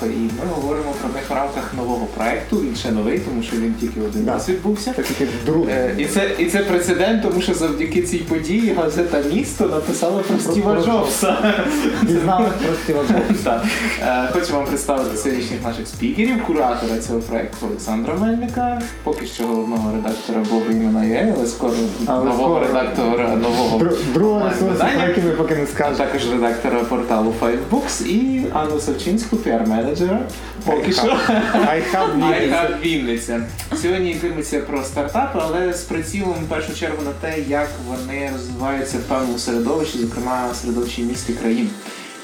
про і ми говоримо про них в рамках нового проекту. Він ще новий, тому що він тільки один раз відбувся. Е, І це, і це прецедент, тому що завдяки цій події газета місто написала про Стіва Джобса. Дізналась про Стіва Джобса. Е, Хочу вам представити сьогоднішніх наших спікерів, куратора цього проекту Олександра Мельника, поки що головного редактора Бога імена UA, але скоро нового редактора нового Дру- Другого ресурсу, онлайн-видання. про який ми поки не скажемо. також редактора порталу Fivebooks і Анну Савчинську, піар-менеджера. Поки що. I have Вінниця. iHub Вінниця. Сьогодні йтиметься про стартапи, але з прицілом в першу чергу на те, як вони розвиваються в певному середовищі, зокрема середовищі міст і країн.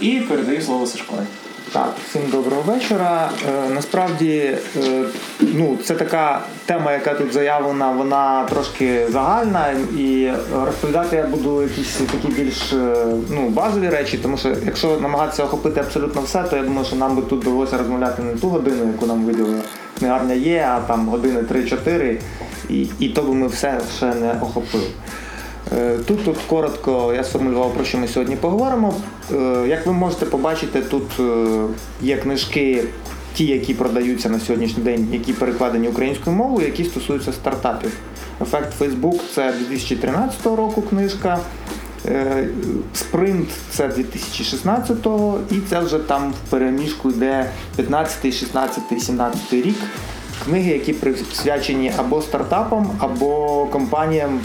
І передаю слово Сашкові. Так, всім доброго вечора. Е, насправді, е, ну, це така тема, яка тут заявлена, вона трошки загальна, і розповідати я буду якісь такі більш е, ну, базові речі, тому що якщо намагатися охопити абсолютно все, то я думаю, що нам би тут довелося розмовляти не ту годину, яку нам виділила книгарня є, а там години 3-4, і, і то би ми все ще не охопили. Е, Тут, тут коротко я сформулював, про що ми сьогодні поговоримо. Е, Як ви можете побачити, тут е, є книжки, ті, які продаються на сьогоднішній день, які перекладені українською мовою, які стосуються стартапів. Ефект Facebook це 2013 року книжка. Спринт це 2016-го, і це вже там в переміжку йде 15, 16, 17 рік. Книги, які присвячені або стартапам, або компаніям,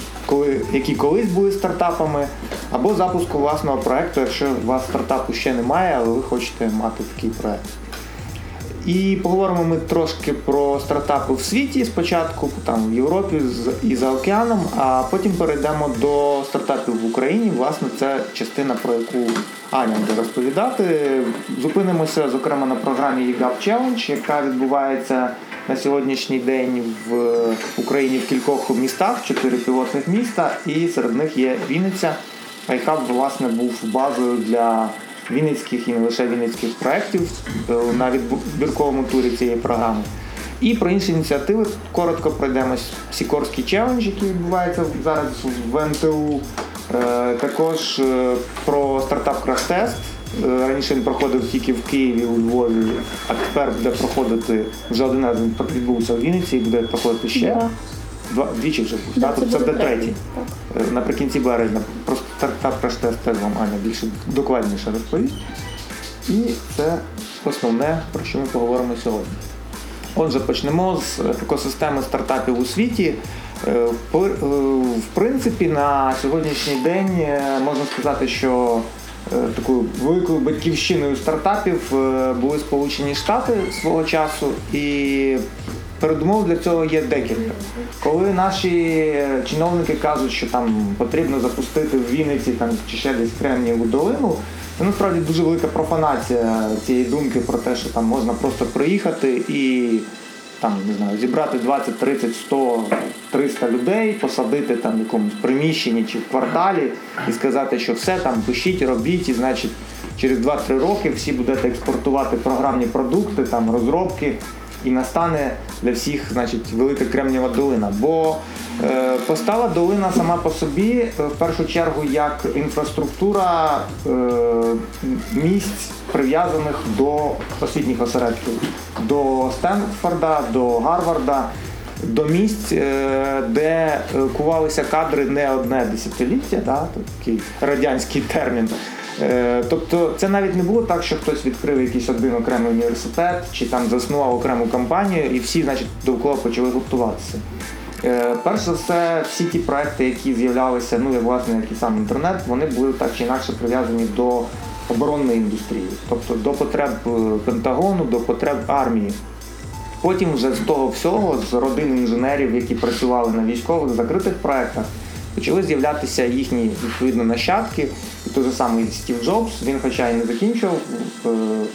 які колись були стартапами, або запуску власного проекту, якщо у вас стартапу ще немає, але ви хочете мати такий проект. І поговоримо ми трошки про стартапи в світі спочатку, там в Європі і за океаном, а потім перейдемо до стартапів в Україні. Власне, це частина, про яку Аня буде розповідати. Зупинимося, зокрема, на програмі EGAP Challenge, яка відбувається на сьогоднішній день в Україні в кількох містах, чотири пілотних міста, і серед них є Вінниця. iHub, власне, був базою для вінницьких і не лише вінницьких проєктів е, на відбірковому турі цієї програми. І про інші ініціативи коротко пройдемось. Сікорський челендж, який відбувається зараз в НТУ. Е, Також е, про стартап. Е, Раніше він проходив тільки в Києві, у Львові, а тепер буде проходити вже один раз він відбувся в Вінниці і буде проходити ще. Да. Два, двічі вже був. Да, це Тобто це буде третій. Так. Е, Наприкінці березня про стартап тест вам Аня більше докладніше розповість. І це основне, про що ми поговоримо сьогодні. Отже, почнемо з екосистеми стартапів у світі. Е, в пр- е, В принципі, на сьогоднішній день е, можна сказати, що е, такою великою батьківщиною стартапів е, були Сполучені Штати свого часу, і передумов для цього є декілька. Коли наші чиновники кажуть, що там потрібно запустити в Вінниці там, чи ще десь Кремнієву долину, це насправді дуже велика профанація цієї думки про те, що там можна просто приїхати і там не знаю, зібрати 20, 30, 100, 300 людей, посадити там в якомусь приміщенні чи в кварталі і сказати, що все там пишіть, робіть, і значить через 2-3 роки всі будете експортувати програмні продукти, там розробки, і настане для всіх значить, велика Кремнієва долина. Бо е, постала долина сама по собі, е, в першу чергу, як інфраструктура е, місць, прив'язаних до освітніх осередків, до Стенфорда, до Гарварда. До місць, е, де е, кувалися кадри не одне десятиліття, да, такий радянський термін. Е, Тобто це навіть не було так, що хтось відкрив якийсь один окремий університет чи там заснував окрему компанію, і всі, значить, довкола почали гуртуватися. Е, Перш за все, всі ті проекти, які з'являлися, ну і власне, як і сам інтернет, вони були так чи інакше прив'язані до оборонної індустрії, тобто до потреб е, Пентагону, до потреб армії. Потім вже з того всього, з родин інженерів, які працювали на військових закритих проектах, почали з'являтися їхні відповідно нащадки. Той же самий Стів Джобс, він, хоча і не закінчував е,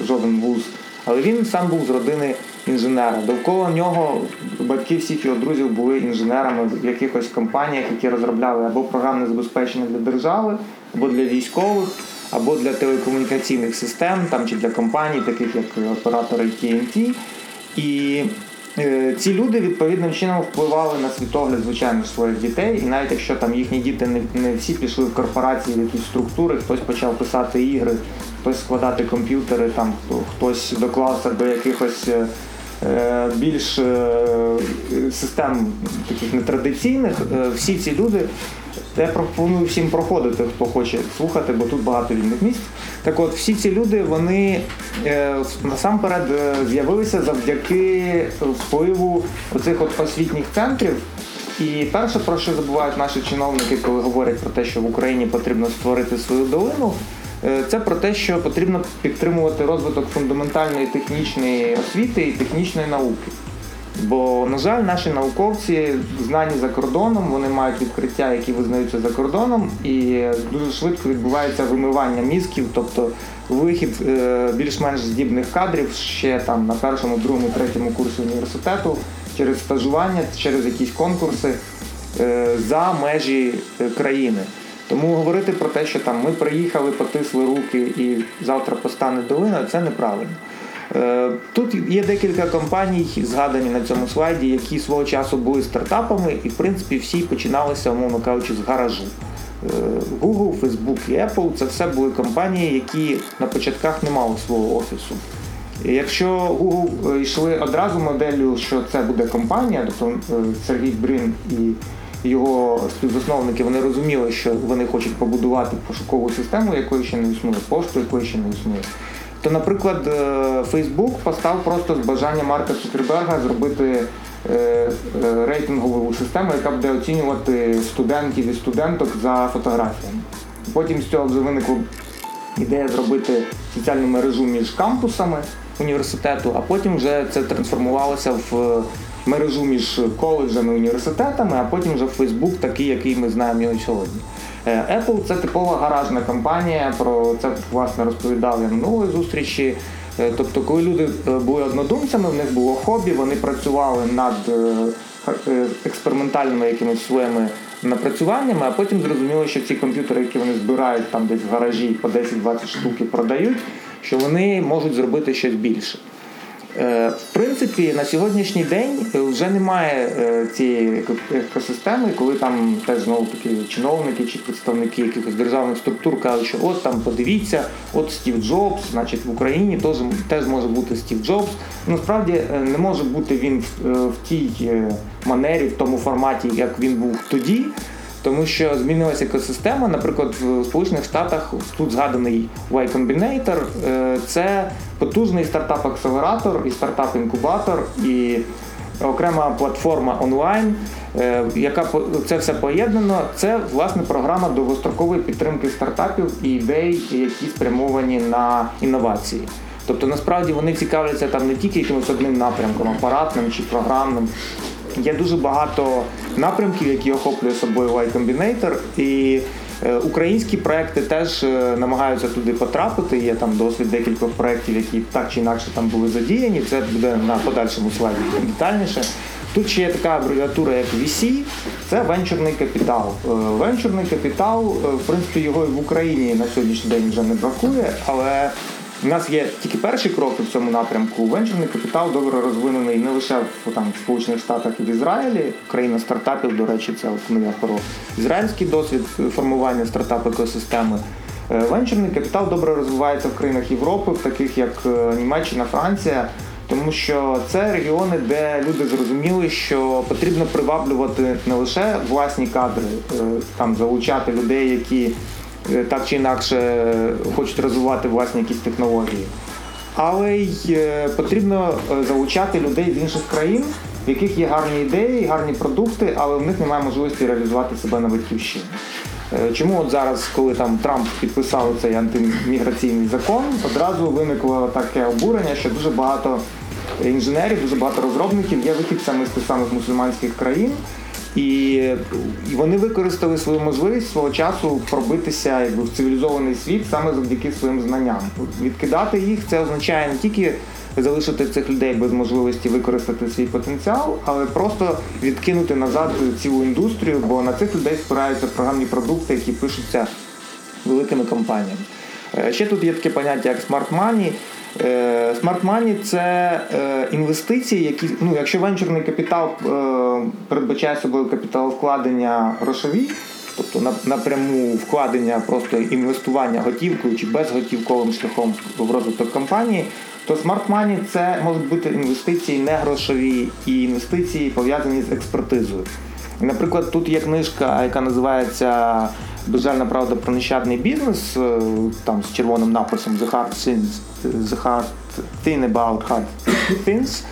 жоден вуз, але він сам був з родини інженера. Довкола нього батьки всіх його друзів були інженерами в якихось компаніях, які розробляли або програмне забезпечення для держави, або для військових, або для телекомунікаційних систем, там чи для компаній, таких як оператори TNT. І ці люди відповідним чином впливали на світогляд, звичайно, своїх дітей. І навіть якщо там їхні діти не, не всі пішли в корпорації, в якісь структури, хтось почав писати ігри, хтось складати комп'ютери, там хтось доклався до якихось. Е, Е, більш е, систем таких нетрадиційних, е, всі ці люди. Я пропоную всім проходити, хто хоче слухати, бо тут багато вільних місць. Так от, всі ці люди, вони насамперед з'явилися завдяки впливу оцих от освітніх центрів. І перше, про що забувають наші чиновники, коли говорять про те, що в Україні потрібно створити свою долину, Е, це про те, що потрібно підтримувати розвиток фундаментальної технічної освіти і технічної науки. Бо, на жаль, наші науковці знані за кордоном, вони мають відкриття, які визнаються за кордоном, і дуже швидко відбувається вимивання мізків, тобто вихід е, більш-менш здібних кадрів ще там на першому, другому, третьому курсі університету через стажування, через якісь конкурси е, за межі країни. Тому говорити про те, що там ми приїхали, потисли руки і завтра постане долина, це неправильно. Е, тут є декілька компаній, згадані на цьому слайді, які свого часу були стартапами, і в принципі всі починалися, умовно кажучи, з гаражу. Е, Google, Facebook і Apple це все були компанії, які на початках не мали свого офісу. Якщо Google е, йшли одразу моделлю, що це буде компанія, тобто Сергій Брин і його співзасновники вони розуміли, що вони хочуть побудувати пошукову систему, якої ще не існує, пошту, якої ще не існує. То, наприклад, Facebook е, постав просто з бажання Марка Цукерберга зробити е, е, рейтингову систему, яка буде оцінювати студентів і студенток за фотографіями. Потім з цього вже виникла ідея зробити соціальну мережу між кампусами університету, а потім вже це трансформувалося в мережу між коледжами і університетами, а потім вже Facebook, такий, який ми знаємо його сьогодні. Е, Apple це типова гаражна компанія, про це власне розповідали минулої зустрічі. Е, тобто, коли люди е, були однодумцями, в них було хобі, вони працювали над експериментальними якимись своїми напрацюваннями, а потім зрозуміли, що ці комп'ютери, які вони збирають там десь в гаражі по 10-20 штук і продають, що вони можуть зробити щось більше. Е, в принципі, на сьогоднішній день вже немає е, цієї екосистеми, коли там теж знову таки чиновники чи представники якихось державних структур кажуть, що от там подивіться, от Стів Джобс, значить в Україні теж, теж може бути Стів Джобс. Насправді е, не може бути він в, в тій манері, в тому форматі, як він був тоді тому що змінилася екосистема. Наприклад, в Сполучених Штатах тут згаданий Y Combinator е, це потужний стартап-акселератор і стартап-інкубатор, і окрема платформа онлайн, е, яка це все поєднано. Це власне програма довгострокової підтримки стартапів і ідей, які спрямовані на інновації. Тобто насправді вони цікавляться там не тільки якимось одним напрямком, апаратним чи програмним. Є дуже багато напрямків, які охоплює собою Y Combinator, і е, українські проекти теж е, намагаються туди потрапити. Є там досвід декількох проєктів, які так чи інакше там були задіяні. Це буде на подальшому слайді детальніше. Тут ще є така абревіатура, як VC, це венчурний капітал. Е, венчурний капітал, в принципі, його і в Україні на сьогоднішній день вже не бракує, але у нас є тільки перші кроки в цьому напрямку. Венчурний капітал добре розвинений не лише в там, в Сполучених Штатах і в Ізраїлі. Країна стартапів, до речі, це от я про ізраїльський досвід формування стартап-екосистеми. Е, венчурний капітал добре розвивається в країнах Європи, в таких як е, Німеччина, Франція. Тому що це регіони, де люди зрозуміли, що потрібно приваблювати не лише власні кадри, е, там залучати людей, які так чи інакше хочуть розвивати власні якісь технології. Але й е, потрібно е, залучати людей з інших країн, в яких є гарні ідеї, гарні продукти, але в них немає можливості реалізувати себе на батьківщині. Чому от зараз, коли там Трамп підписав цей антиміграційний закон, одразу виникло таке обурення, що дуже багато інженерів, дуже багато розробників є вихідцями з тих самих мусульманських країн. І вони використали свою можливість свого часу пробитися якби, в цивілізований світ саме завдяки своїм знанням. Відкидати їх це означає не тільки залишити цих людей без можливості використати свій потенціал, але просто відкинути назад цілу індустрію, бо на цих людей спираються програмні продукти, які пишуться великими компаніями. Е, ще тут є таке поняття, як. Е, Smart money – це е, інвестиції, які, ну, якщо венчурний капітал е, передбачає собою капіталовкладення грошові, тобто на- напряму вкладення просто інвестування готівкою чи безготівковим шляхом в розвиток компанії, то smart money – це можуть бути інвестиції не грошові і інвестиції пов'язані з експертизою. Наприклад, тут є книжка, яка називається Безжальна правда про нещадний бізнес, е, там з червоним написом The Hard Things, The Hard Thing About Hard Things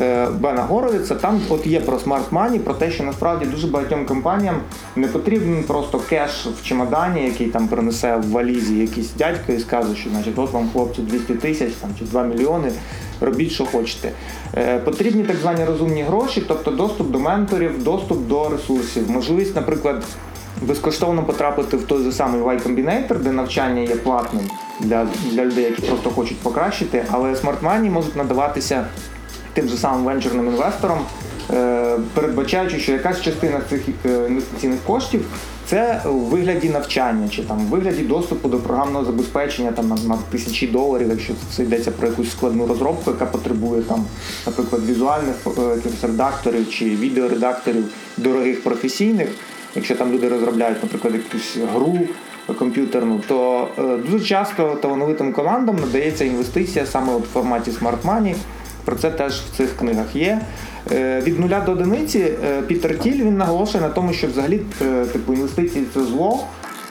е, Бена Горовіца. Там от є про смарт мані, про те, що насправді дуже багатьом компаніям не потрібен просто кеш в чемодані, який там принесе в валізі якийсь дядько і скаже, що значить, от вам хлопці 200 тисяч там, чи 2 мільйони. Робіть, що хочете. Е, потрібні так звані розумні гроші, тобто доступ до менторів, доступ до ресурсів, можливість, наприклад, безкоштовно потрапити в той же самий Y Combinator, де навчання є платним для, для людей, які просто хочуть покращити, але Money можуть надаватися тим же самим венчурним інвесторам, е, передбачаючи, що якась частина цих е, інвестиційних коштів це у вигляді навчання чи там у вигляді доступу до програмного забезпечення там на, на тисячі доларів, якщо це йдеться про якусь складну розробку, яка потребує там, наприклад, візуальних е, якихось редакторів чи відеоредакторів дорогих професійних. Якщо там люди розробляють, наприклад, якусь гру комп'ютерну, то е, дуже часто талановитим командам надається інвестиція саме от в форматі Smart Money. Про це теж в цих книгах є. Е, Від нуля до одиниці е, Пітер Тіль він наголошує на тому, що взагалі типу інвестиції це зло.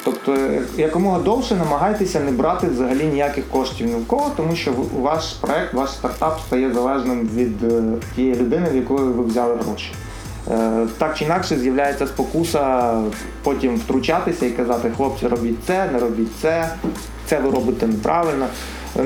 Тобто якомога довше намагайтеся не брати взагалі ніяких коштів ні в кого, тому що ваш проект, ваш стартап стає залежним від тієї людини, в якої ви взяли гроші. Е, Так чи інакше з'являється спокуса потім втручатися і казати, хлопці, робіть це, не робіть це, це ви робите неправильно.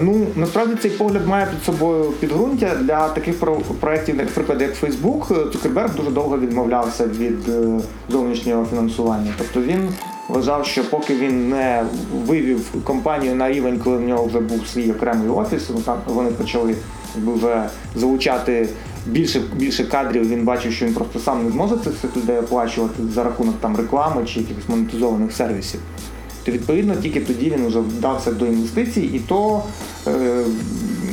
Ну, насправді цей погляд має під собою підґрунтя для таких про- проєктів, наприклад, як Facebook. Цукерберг дуже довго відмовлявся від е, зовнішнього фінансування. Тобто він вважав, що поки він не вивів компанію на рівень, коли в нього вже був свій окремий офіс, ну, там вони почали вже залучати більше, більше кадрів, він бачив, що він просто сам не зможе цих всіх людей оплачувати за рахунок там реклами чи якихось монетизованих сервісів. То відповідно тільки тоді він вже вдався до інвестицій, і то е,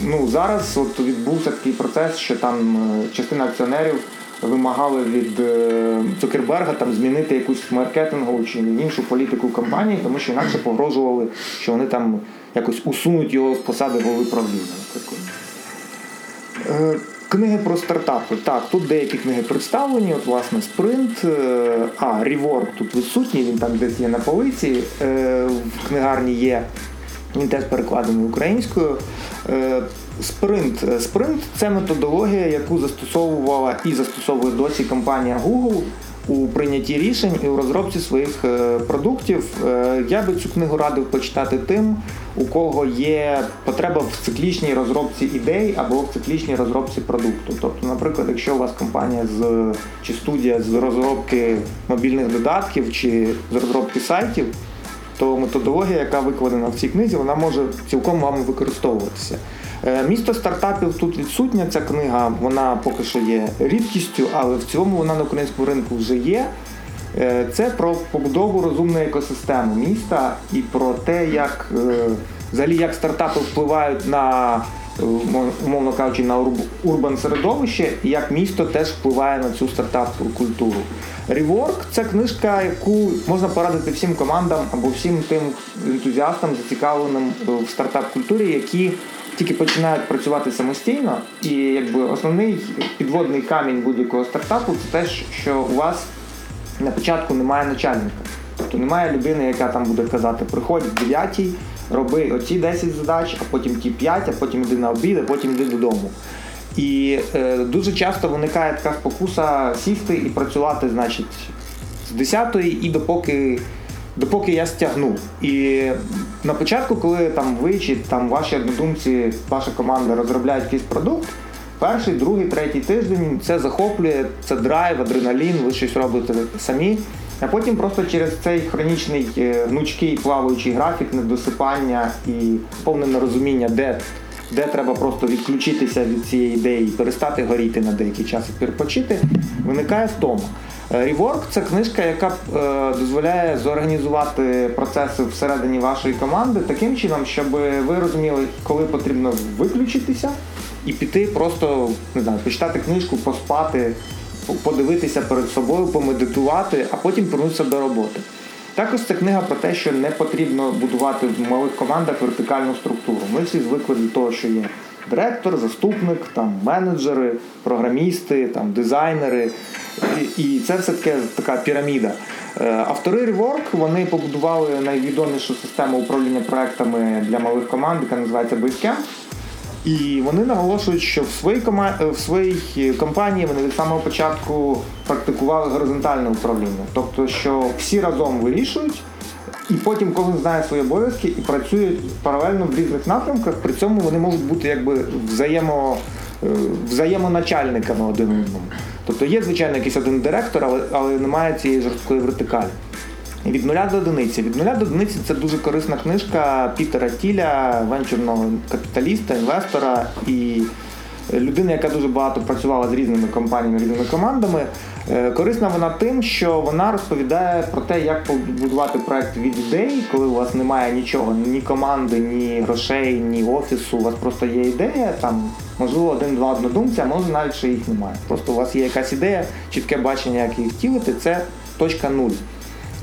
ну, зараз от відбувся такий процес, що там е, частина акціонерів вимагали від е, Цукерберга там змінити якусь маркетингову чи іншу політику компанії, тому що інакше погрожували, що вони там якось усунуть його з посади голови правління. Книги про стартапи. Так, тут деякі книги представлені. От, власне, спринт. е, А, Rework тут відсутній, він там десь є на полиці. е, В книгарні є. Він теж перекладений українською. Е, Спринт. Спринт це методологія, яку застосовувала і застосовує досі компанія Google у прийнятті рішень і у розробці своїх е, продуктів. Е, Я би цю книгу радив почитати тим, у кого є потреба в циклічній розробці ідей або в циклічній розробці продукту. Тобто, наприклад, якщо у вас компанія з чи студія з розробки мобільних додатків чи з розробки сайтів, то методологія, яка викладена в цій книзі, вона може цілком вам використовуватися. Е, Місто стартапів тут відсутня. Ця книга вона поки що є рідкістю, але в цілому вона на українському ринку вже є. Е, Це про побудову розумної екосистеми міста і про те, як е, взагалі як стартапи впливають на умовно кажучи, на урб- урбан середовище, і як місто теж впливає на цю стартап культуру. Rework – це книжка, яку можна порадити всім командам або всім тим ентузіастам, зацікавленим в стартап-культурі, які тільки починають працювати самостійно. І якби основний підводний камінь будь-якого стартапу це те, що у вас на початку немає начальника. Тобто немає людини, яка там буде казати, приходь в 9, роби оці 10 задач, а потім ті 5, а потім йди на обід, а потім йди додому. І е, дуже часто виникає така спокуса сісти і працювати, значить, з 10 і допоки, допоки я стягну. І на початку, коли там ви чи там ваші однодумці, ваша команда розробляють якийсь продукт, перший, другий, третій тиждень це захоплює, це драйв, адреналін, ви щось робите самі. А потім просто через цей хронічний е, гнучкий плаваючий графік, недосипання і повне нерозуміння, де де треба просто відключитися від цієї ідеї, перестати горіти на деякий час і перепочити, виникає втома. Rework – це книжка, яка дозволяє зорганізувати процеси всередині вашої команди таким чином, щоб ви розуміли, коли потрібно виключитися і піти просто не знаю, почитати книжку, поспати, подивитися перед собою, помедитувати, а потім повернутися до роботи. Також це книга про те, що не потрібно будувати в малих командах вертикальну структуру. Ми всі звикли до того, що є директор, заступник, там менеджери, програмісти, там дизайнери. І, це все таке така піраміда. Е, автори Rework вони побудували найвідомішу систему управління проектами для малих команд, яка називається Basecamp. І вони наголошують, що в своїй кома... в своїй компанії вони від самого початку практикували горизонтальне управління. Тобто, що всі разом вирішують, і потім кожен знає свої обов'язки і працюють паралельно в різних напрямках, при цьому вони можуть бути якби взаємо... Е, взаємоначальниками один одному. Тобто є, звичайно, якийсь один директор, але, але немає цієї жорсткої вертикалі. Від нуля до одиниці. Від нуля до одиниці це дуже корисна книжка Пітера Тіля, венчурного капіталіста, інвестора і людини, яка дуже багато працювала з різними компаніями, різними командами. Е, корисна вона тим, що вона розповідає про те, як побудувати проект від ідеї, коли у вас немає нічого, ні команди, ні грошей, ні офісу. У вас просто є ідея, там можливо один-два однодумця, а може навіть ще їх немає. Просто у вас є якась ідея, чітке бачення, як її втілити, це точка нуль.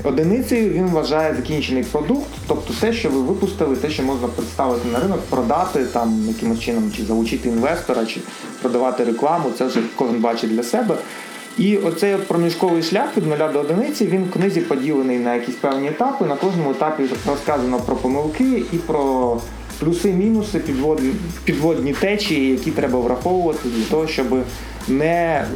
Одиницею він вважає закінчений продукт, тобто те, що ви випустили, те, що можна представити на ринок, продати там якимось чином, чи залучити інвестора, чи продавати рекламу, це вже кожен бачить для себе. І оцей от проміжковий шлях від нуля до одиниці він в книзі поділений на якісь певні етапи. На кожному етапі розказано про помилки і про плюси-мінуси, підводні, підводні течії, які треба враховувати для того, щоб не е,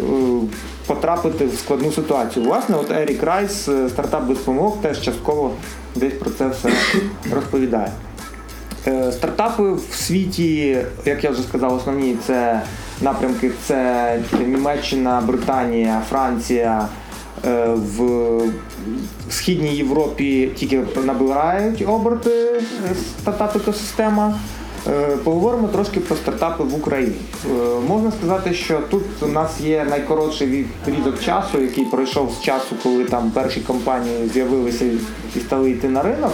потрапити в складну ситуацію. Власне, от Ерік Райс, е, стартап без помилок, теж частково десь про це все розповідає. Е, стартапи в світі, як я вже сказав, основні це напрямки це Німеччина, Британія, Франція. В Східній Європі тільки набирають оберти стартап-екосистема. Е, поговоримо трошки про стартапи в Україні. Е, можна сказати, що тут у нас є найкоротший відрізок часу, який пройшов з часу, коли там перші компанії з'явилися і стали йти на ринок.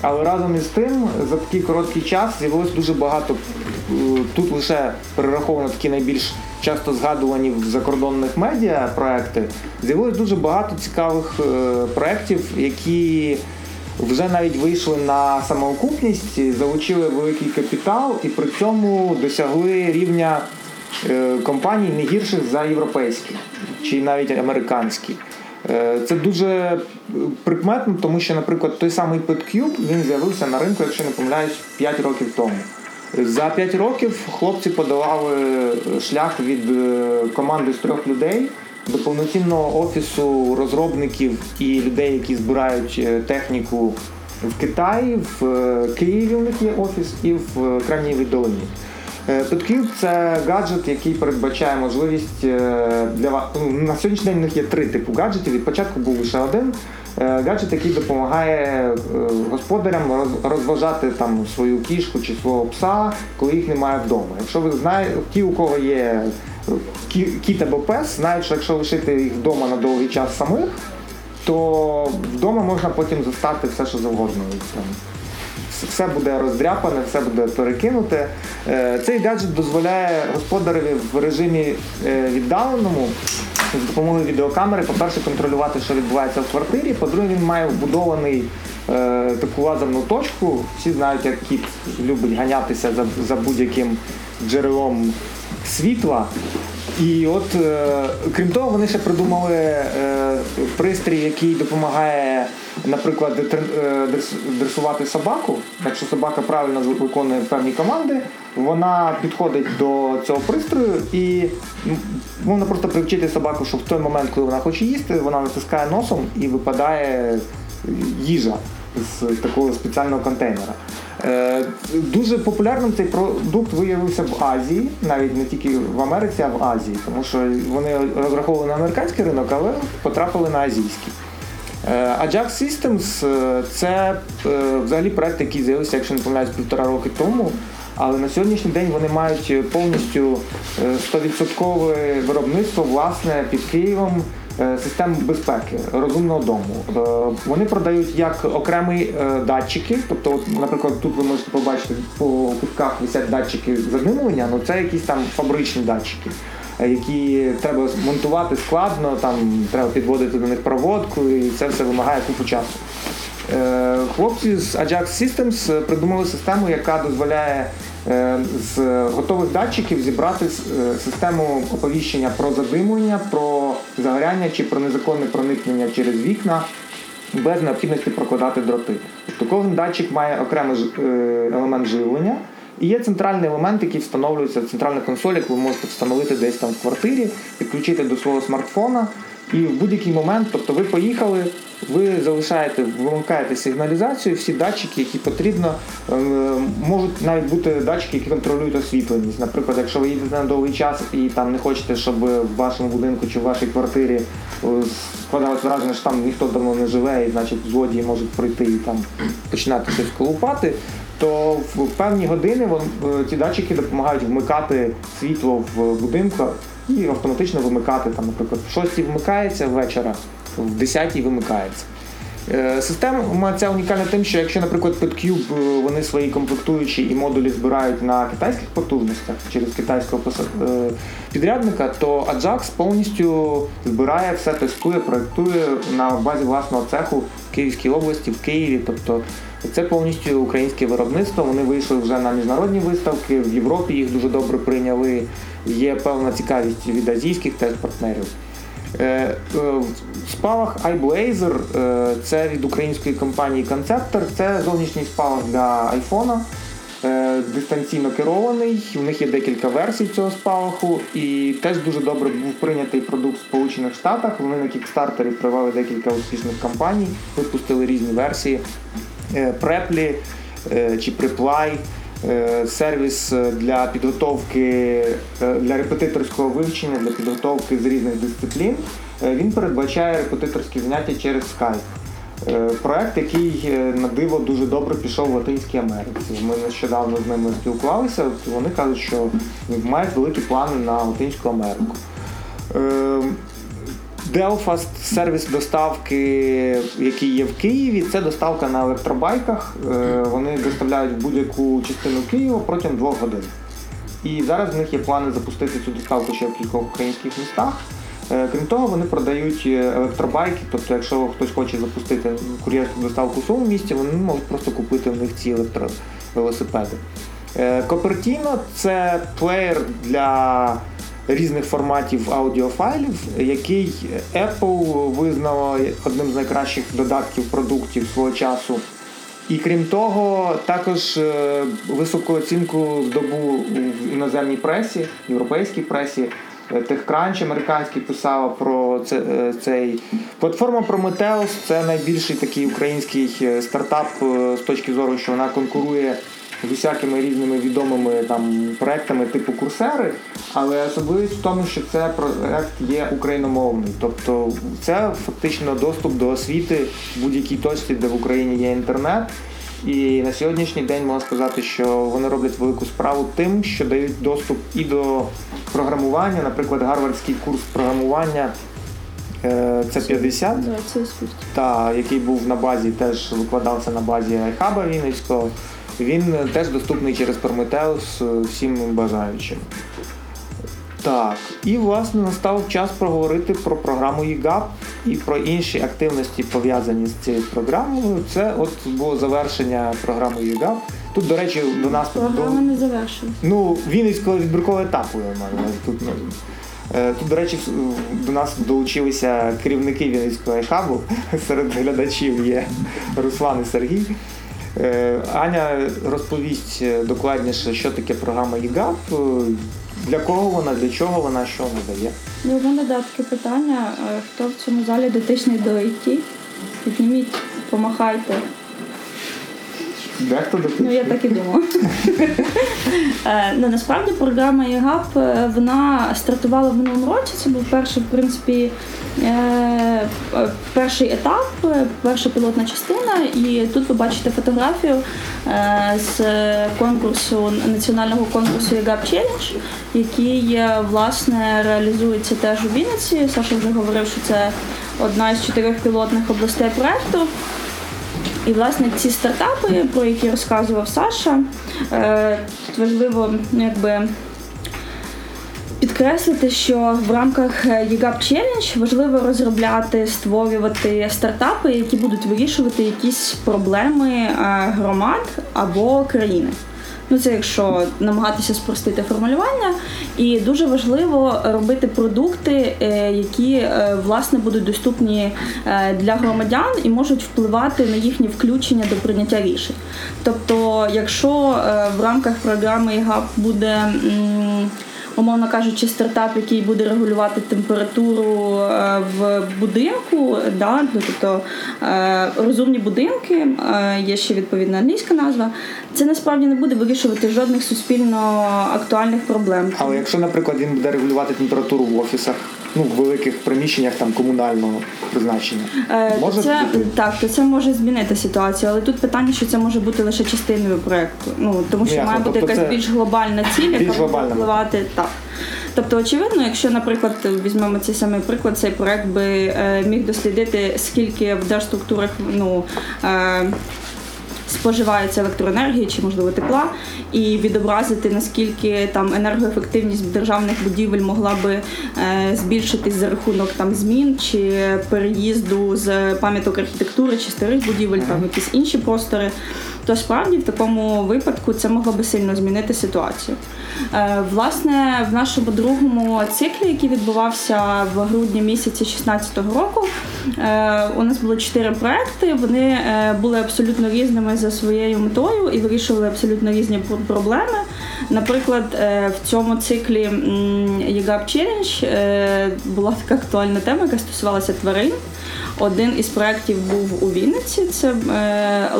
Але разом із тим, за такий короткий час з'явилось дуже багато. Е, тут лише перераховано такі найбільш часто згадувані в закордонних медіа проекти. З'явилось дуже багато цікавих проєктів, які вже навіть вийшли на самоокупність, залучили великий капітал і при цьому досягли рівня е, компаній не гірших за європейські чи навіть американські. Е, це дуже прикметно, тому що, наприклад, той самий PetCube, він з'явився на ринку, якщо не помиляюсь, 5 років тому. За 5 років хлопці подолали шлях від е, команди з трьох людей до повноцінного офісу розробників і людей, які збирають е, техніку в Китаї, в е, Києві у них є офіс і в Кремнієвій долині. PetCube – це гаджет, який передбачає можливість е, для вас. Ну, на сьогоднішній день у них є три типи гаджетів. Від початку був лише один. Гаджет, який допомагає господарям розважати там свою кішку чи свого пса, коли їх немає вдома. Якщо ви знаєте, ті, у кого є кіт або пес знають, що якщо лишити їх вдома на довгий час самих, то вдома можна потім застати все, що завгодно. Все буде роздряпане, все буде перекинуте. Е, цей гаджет дозволяє господареві в режимі е, віддаленому з допомогою відеокамери, по-перше, контролювати, що відбувається в квартирі. По-друге, він має вбудований е, таку лазерну точку. Всі знають, як кіт любить ганятися за, за будь-яким джерелом світла. І от, е, крім того, вони ще придумали е, пристрій, який допомагає, наприклад, е, дресувати собаку. Якщо собака правильно виконує певні команди, вона підходить до цього пристрою і можна просто привчити собаку, що в той момент, коли вона хоче їсти, вона натискає носом і випадає їжа з такого спеціального контейнера. Е, дуже популярним цей продукт виявився в Азії, навіть не тільки в Америці, а в Азії, тому що вони розраховували на американський ринок, але потрапили на азійський. Е, Ajax Systems е, це взагалі проект, який з'явився, якщо не помиляюсь, півтора роки тому. Але на сьогоднішній день вони мають повністю 100% виробництво власне під Києвом е, систем безпеки розумного дому. Е, Вони продають як окремі е, датчики, тобто, наприклад, тут ви можете побачити по кутках висять датчики задимлення, ну це якісь там фабричні датчики. е, Які треба монтувати складно, там треба підводити до них проводку, і це все вимагає купу часу. Е, Хлопці з Ajax Systems придумали систему, яка дозволяє е, з готових датчиків зібрати е, систему оповіщення про задимлення, про загоряння чи про незаконне проникнення через вікна без необхідності прокладати дроти. Тобто кожен датчик має окремий е, елемент живлення. І є центральний елемент, який встановлюється, в центральна консоль, яку ви можете встановити десь там в квартирі, підключити до свого смартфона. І в будь-який момент, тобто ви поїхали, ви залишаєте, вимикаєте сигналізацію, всі датчики, які потрібно, е, можуть навіть бути датчики, які контролюють освітленість. Наприклад, якщо ви їдете на довгий час і там не хочете, щоб в вашому будинку чи в вашій квартирі е, складалось враження, що там ніхто давно не живе, і значить злодії можуть прийти і там починати щось колупати. То в певні години вон- е, ці датчики допомагають вмикати світло в будинку і автоматично вимикати. Там, наприклад, в 6 вмикається вечора, в 10 вимикається. Е, Система ця унікальна тим, що якщо, наприклад, PetCube е, вони свої комплектуючі і модулі збирають на китайських потужностях через китайського е, підрядника, то Ajax повністю збирає все, тестує, проектує на базі власного цеху в Київській області, в Києві. Тобто це повністю українське виробництво. Вони вийшли вже на міжнародні виставки, в Європі їх дуже добре прийняли. Є певна цікавість від азійських теж партнерів. Е, е, Спалах iBlazer е, це від української компанії Conceptor. Це зовнішній спалах для айфона. Дистанційно керований. У них є декілька версій цього спалаху. І теж дуже добре був прийнятий продукт в Сполучених Штатах. Вони на кікстартері провели декілька успішних кампаній, випустили різні версії. Преплі чи Припly. Е, Сервіс е, для підготовки е, для репетиторського вивчення, для підготовки з різних дисциплін. Він передбачає репетиторські заняття через Skype. Проект, який на диво дуже добре пішов в Латинській Америці. Ми нещодавно з ними спілкувалися. Вони кажуть, що мають великі плани на Латинську Америку. Delfast сервіс доставки, який є в Києві, це доставка на електробайках. Е, Вони доставляють в будь-яку частину Києва протягом двох годин. І зараз в них є плани запустити цю доставку ще в кількох українських містах. Е, Крім того, вони продають е, електробайки, тобто, якщо хтось хоче запустити кур'єрську доставку в своєму місті, вони можуть просто купити в них ці електровелосипеди. Копертіно це плеєр для різних форматів аудіофайлів, який Apple визнала одним з найкращих додатків продуктів свого часу. І крім того, також е, високу оцінку здобув в іноземній пресі, європейській пресі. Е, TechCrunch американський писав про е, цей платформа Prometheus це найбільший такий український стартап з точки зору, що вона конкурує з усякими різними відомими там проектами типу курсери, але особливість в тому, що це проект є україномовний. Тобто це фактично доступ до освіти в будь-якій точці, де в Україні є інтернет. І на сьогоднішній день можна сказати, що вони роблять велику справу тим, що дають доступ і до програмування, наприклад, гарвардський курс програмування. е, Це 50, Да, це та який був на базі, теж викладався на базі iHub Вінницького. Він теж доступний через Prometheus е, всім бажаючим. Так, і власне настав час проговорити про програму EGAP і про інші активності пов'язані з цією програмою. Це от було завершення програми EGAP. Тут, до речі, до нас Програма не завершена. Ну, Вінницького відбіркового етапу я маю. Тут, ну, е, тут, до речі, до нас долучилися керівники Вінницького айхабу. Серед глядачів є Руслан і Сергій. Е, Аня розповість е, докладніше, що таке програма ЄГАП, е, для кого вона, для чого вона, що вона дає. Ну, у мене да, таке питання. Хто в цьому залі дотичний до IT? Підніміть, помахайте. Дехто допустив. Ну, я так і думала. Ну, насправді програма е, вона стартувала в минулому році. Це був перший, в принципі, перший етап, е, перша пілотна частина. І тут ви бачите фотографію е, з конкурсу національного конкурсу ЄГАП Челлендж, який е, власне реалізується теж у Вінниці. Саша вже говорив, що це одна із чотирьох пілотних областей проекту. І власне ці стартапи, про які розказував Саша, е, тут важливо якби. Підкреслити, що в рамках YouGap Challenge важливо розробляти, створювати стартапи, які будуть вирішувати якісь проблеми е, громад або країни. Ну, це якщо намагатися спростити формулювання, і дуже важливо робити продукти, е, які е, власне будуть доступні е, для громадян і можуть впливати на їхнє включення до прийняття рішень. Тобто, якщо е, в рамках програми ЄГАП буде умовно кажучи, стартап, який буде регулювати температуру е, в будинку, да, ну, тобто е, розумні будинки, е, є ще відповідна англійська назва. Це насправді не буде вирішувати жодних суспільно актуальних проблем. Але якщо, наприклад, він буде регулювати температуру в офісах, ну в великих приміщеннях там комунального призначення, Е, може це бути? так, то це може змінити ситуацію, але тут питання, що це може бути лише частиною проекту. Ну тому що Ясно, має бути тобто якась це більш глобальна ціль, яка більш буде глобальна. впливати так. Тобто, очевидно, якщо, наприклад, візьмемо цей самий приклад, цей проект би е, міг дослідити, скільки в держструктурах ну, е, споживається електроенергії чи можливо тепла, і відобразити наскільки там енергоефективність державних будівель могла би е, збільшитись за рахунок там змін чи переїзду з пам'яток архітектури чи старих будівель, там якісь інші простори. То справді в такому випадку це могло би сильно змінити ситуацію. Е, Власне, в нашому другому циклі, який відбувався в грудні місяці 2016 року, е, у нас було чотири проекти. Вони е, були абсолютно різними за своєю метою і вирішували абсолютно різні проблеми. Наприклад, в цьому циклі Challenge е, була така актуальна тема, яка стосувалася тварин. Один із проєктів був у Вінниці, це е,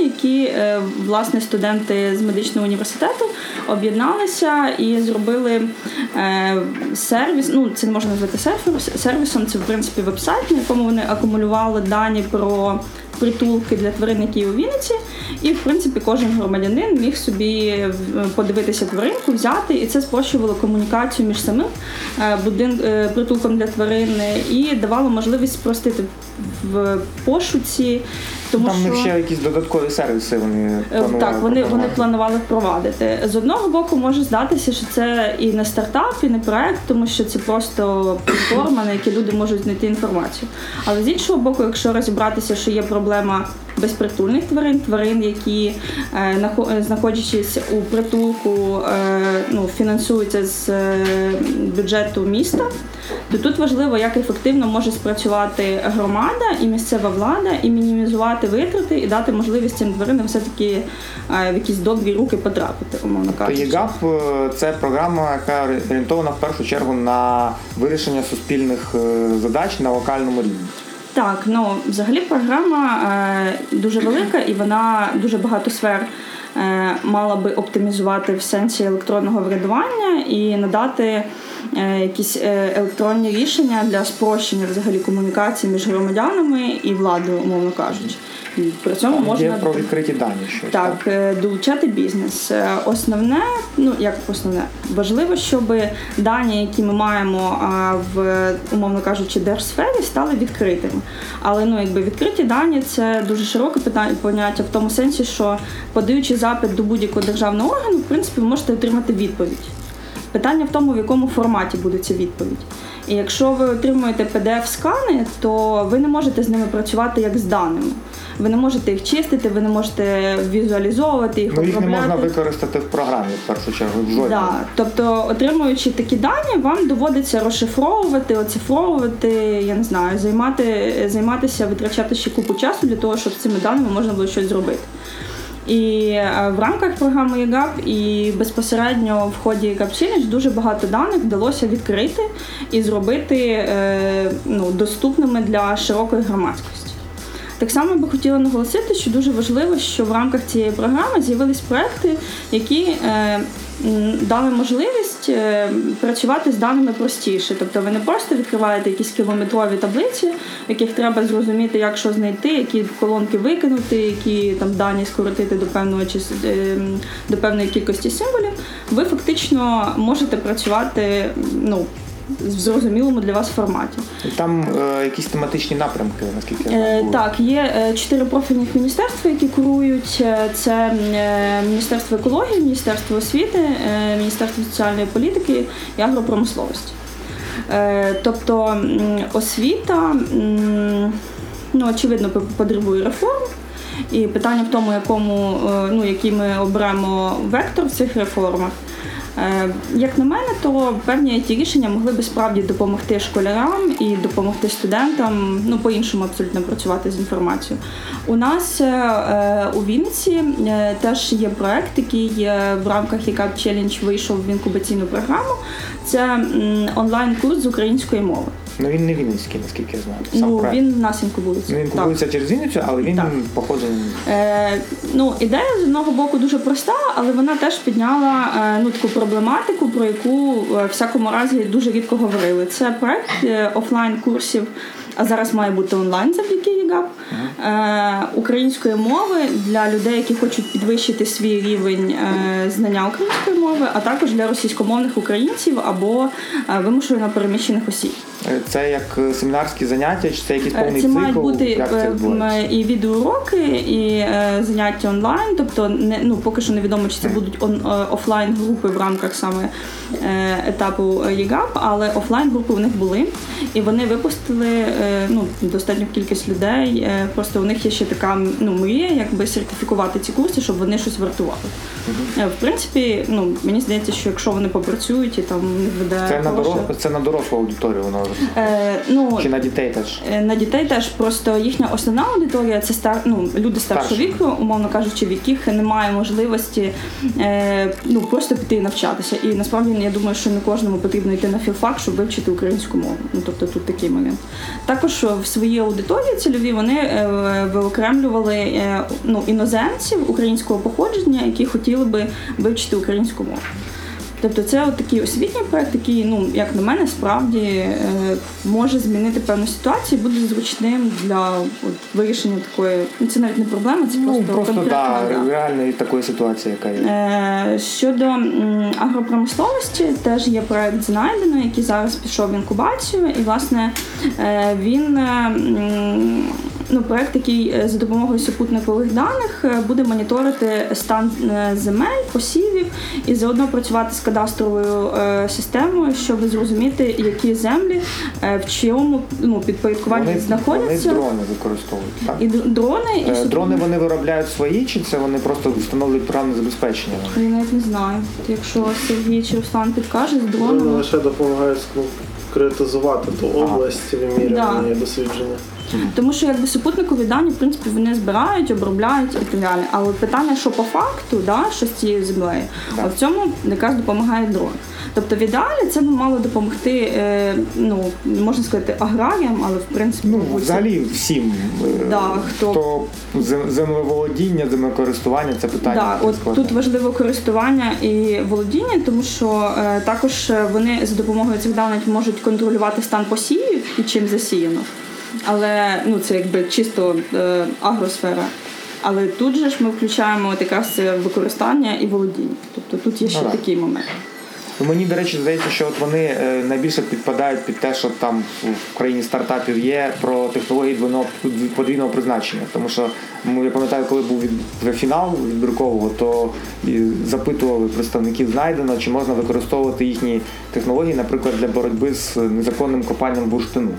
які е, власне студенти з медичного університету об'єдналися і зробили е, сервіс. Ну, це не можна назвати сервіс- сервісом, це в принципі веб-сайт, на якому вони акумулювали дані про притулки для тварин, які у Вінниці. І в принципі кожен громадянин міг собі е, подивитися тваринку, взяти, і це спрощувало комунікацію між самим е, будин... е, притулком для тварин і давало можливість спростити в пошуці. Тому Там що... них ще якісь додаткові сервіси вони Е, планували. Так, вони, вони планували впровадити. З одного боку, може здатися, що це і не стартап, і не проект, тому що це просто платформа, на якій люди можуть знайти інформацію. Але з іншого боку, якщо розібратися, що є проблема безпритульних тварин, тварин, які е, е, знаходячись у притулку, е, ну, фінансуються з бюджету міста, то тут важливо, як ефективно може спрацювати громада і місцева влада, і мінімізувати витрати, і дати можливість цим тваринам все-таки в якісь добрі руки потрапити, умовно То кажучи. ЄГАП це програма, яка орієнтована в першу чергу на вирішення суспільних задач на локальному рівні. Так, ну взагалі програма е, дуже велика і вона дуже багато сфер е, мала би оптимізувати в сенсі електронного врядування і надати е, якісь електронні рішення для спрощення взагалі комунікації між громадянами і владою, умовно кажучи. При цьому Там можна Є про відкриті дані щось. так, е, долучати бізнес. Е, Основне, ну як основне, важливо, щоб дані, які ми маємо в умовно кажучи, держсфері, стали відкритими. Але ну, якби відкриті дані це дуже широке питання поняття в тому сенсі, що подаючи запит до будь-якого державного органу, в принципі, ви можете отримати відповідь. Питання в тому, в якому форматі буде ця відповідь. І якщо ви отримуєте PDF-скани, то ви не можете з ними працювати як з даними. Ви не можете їх чистити, ви не можете візуалізовувати їх, Ну їх не можна використати в програмі в першу чергу. В жодній. Да. Тобто, отримуючи такі дані, вам доводиться розшифровувати, оцифровувати, я не знаю, займати, займатися, витрачати ще купу часу для того, щоб з цими даними можна було щось зробити. І е, в рамках програми ЄГАП і безпосередньо в ході ЄГАП Challenge дуже багато даних вдалося відкрити і зробити е, ну, доступними для широкої громадськості. Так само би хотіла наголосити, що дуже важливо, що в рамках цієї програми з'явились проекти, які е, дали можливість е, працювати з даними простіше. Тобто ви не просто відкриваєте якісь кілометрові таблиці, в яких треба зрозуміти, як що знайти, які колонки викинути, які там дані скоротити до певного чис- е, до певної кількості символів. Ви фактично можете працювати ну, в зрозумілому для вас форматі. Там е, якісь тематичні напрямки, наскільки я Е, знаю. були. Так, є е, чотири профільних міністерства, які курують. Е, Це е, Міністерство екології, Міністерство освіти, е, Міністерство соціальної політики і агропромисловості. Е, Тобто освіта, ну, очевидно, потребує реформ. І питання в тому, якому, е, ну, який ми оберемо вектор в цих реформах. Е, Як на мене, то певні ті рішення могли би справді допомогти школярам і допомогти студентам ну по-іншому абсолютно працювати з інформацією. У нас е, е, у Вінниці теж є проект, який в рамках ЄКАП Challenge вийшов в інкубаційну програму. Це онлайн-курс з української мови. Ну він не Вінницький, наскільки я знаю. Сам Ну проект. він в нас інкубується. Ну, він купується через Вінницю, але він Так. походить. Е, ну, ідея з одного боку дуже проста, але вона теж підняла е, ну, таку проблематику, про яку е, в всякому разі дуже рідко говорили. Це проект е, офлайн курсів, а зараз має бути онлайн завдяки ЄГАП, е, української мови для людей, які хочуть підвищити свій рівень е, знання української мови, а також для російськомовних українців або е, вимушено переміщених осіб. Це як е, семінарські заняття, чи це якийсь Е, повний Це цикл? мають бути як це е, і відеоуроки, і заняття онлайн. Тобто, не ну поки що невідомо, чи це будуть он, офлайн групи в рамках саме етапу ЄГАП, але офлайн групи у них були, і вони випустили ну достатню кількість людей. Просто у них є ще така ну мрія, якби сертифікувати ці курси, щоб вони щось вартували. Е, В принципі, ну мені здається, що якщо вони попрацюють і там веде Це на дорос... це на дорослу аудиторію воно Е, ну, чи на дітей теж. Е, На дітей теж просто їхня основна аудиторія це стар, ну, люди старшого Старші. віку, умовно кажучи, в яких немає можливості е, ну, просто піти і навчатися. І насправді я думаю, що не кожному потрібно йти на філфак, щоб вивчити українську мову. Ну тобто тут такий момент. Також в своїй аудиторії цільові вони е, виокремлювали е, ну, іноземців українського походження, які хотіли би вивчити українську мову. Тобто це от такий освітній проект, який, ну як на мене, справді е, може змінити певну ситуацію, і буде зручним для от, вирішення такої. Ну це навіть не проблема, це Ну просто, просто конкретна. да, да. реальної такої ситуації, яка є. Е, Щодо агропромисловості, теж є проект знайдено, який зараз пішов в інкубацію, і власне е, він ну, проект, який за допомогою супутникових даних буде моніторити стан земель, посівів і заодно працювати з кадастровою е, системою, щоб зрозуміти, які землі е, в чому ну, підпорядкуванні Вони, вони дрони використовують. Так? І дрони, і Е, Дрони вони виробляють свої, чи це вони просто встановлюють програмне забезпечення? Я навіть не знаю. Якщо Сергій чи Руслан підкаже з Вони лише допомагають конкретизувати ту область вимірювання Да. і дослідження. Тому що якби супутникові дані, в принципі, вони збирають, обробляють і так далі. Але питання, що по факту, да, що з цією землею, от в цьому якраз допомагає дрон. Тобто в ідеалі це б мало допомогти, е, ну можна сказати, аграріям, але в принципі Ну, взагалі всім, е, Да, хто- зем- землеволодіння, землекористування, це питання. Да, от тут важливо користування і володіння, тому що е, також вони за допомогою цих даних можуть контролювати стан посівів і чим засіяно. Але ну це якби чисто е, агросфера. Але тут же ж ми включаємо от якраз це використання і володіння. Тобто тут є ще Ну, да. такий момент. Ну, Мені, до речі, здається, що от вони е, найбільше підпадають під те, що там в країні стартапів є про технології двойного подвійного призначення. Тому що ну, я пам'ятаю, коли був від фінал відбіркового, то запитували представників знайдено, чи можна використовувати їхні технології, наприклад, для боротьби з незаконним копанням бурштину.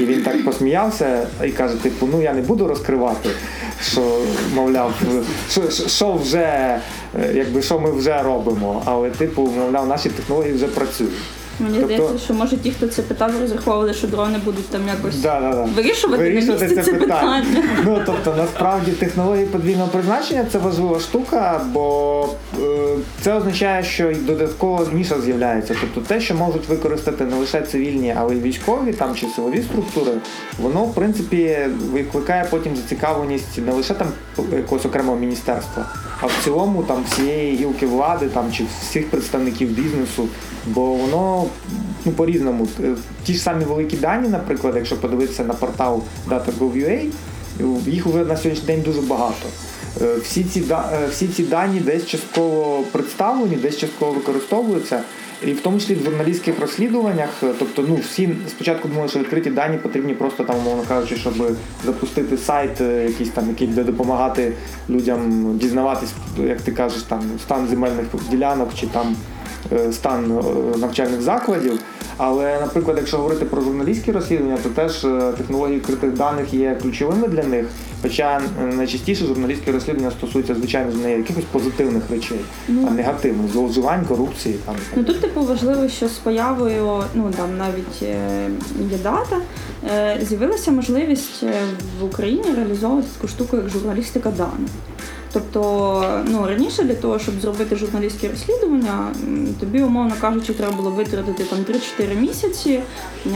І він так посміявся і каже: типу, ну я не буду розкривати, що мовляв, що, що- вже, е, якби що ми вже робимо. Але, типу, мовляв, наші технології вже працюють. Мені Тобто- здається, що може ті, хто це питав, розраховували, що дрони будуть там якось Да, да, да. вирішувати, на місці це питання. Ну тобто, насправді технології подвійного призначення це важлива штука, бо е, це означає, що й додаткова ніша з'являється. Тобто те, що можуть використати не лише цивільні, але й військові там чи силові структури, воно в принципі викликає потім зацікавленість не лише там якогось окремого міністерства, а в цілому там всієї гілки влади там чи всіх представників бізнесу. Бо воно ну по-різному. Е, Ті ж самі великі дані, наприклад, якщо подивитися на портал Data.gov.ua, їх вже на сьогоднішній день дуже багато. Е, Всі ці, е, всі ці дані десь частково представлені, десь частково використовуються. І в тому числі в журналістських розслідуваннях, е, тобто, ну всі спочатку думали, що відкриті дані потрібні просто там, умовно кажучи, щоб запустити сайт, е, якийсь там, який буде допомагати людям дізнаватись, як ти кажеш, там стан земельних ділянок чи там е, стан навчальних закладів. Але, наприклад, якщо говорити про журналістські розслідування, то теж е, технології відкритих даних є ключовими для них. Хоча е, найчастіше журналістські розслідування стосуються, звичайно, не якихось позитивних речей, а негативних зловживань, корупції. Там. Ну тут типу важливо, що з появою, ну там навіть е, є дата, з'явилася можливість в Україні реалізовувати таку штуку, як журналістика даних. Тобто, ну раніше для того, щоб зробити журналістське розслідування, тобі, умовно кажучи, треба було витратити там 3-4 місяці,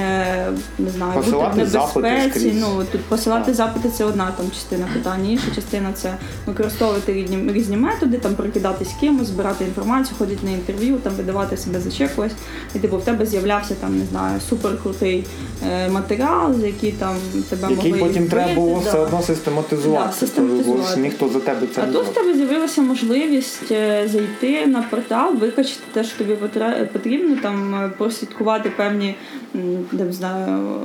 е, не знаю, Посилати бути в небезпеці. Ну тут посилати Так. запити це одна там частина питання. Інша частина це використовувати різні, різні методи, там прикидатись кимось, збирати інформацію, ходити на інтерв'ю, там видавати себе за ще когось. І типу в тебе з'являвся там, не знаю, суперкрутий е, матеріал, за який там тебе Який могли потім треба було да. все одно систематизувати, Да, систематизувати. ніхто за тебе це А тут в тебе з'явилася можливість е, зайти на портал, викачати те, що тобі потрібно, там е, прослідкувати певні, не знаю,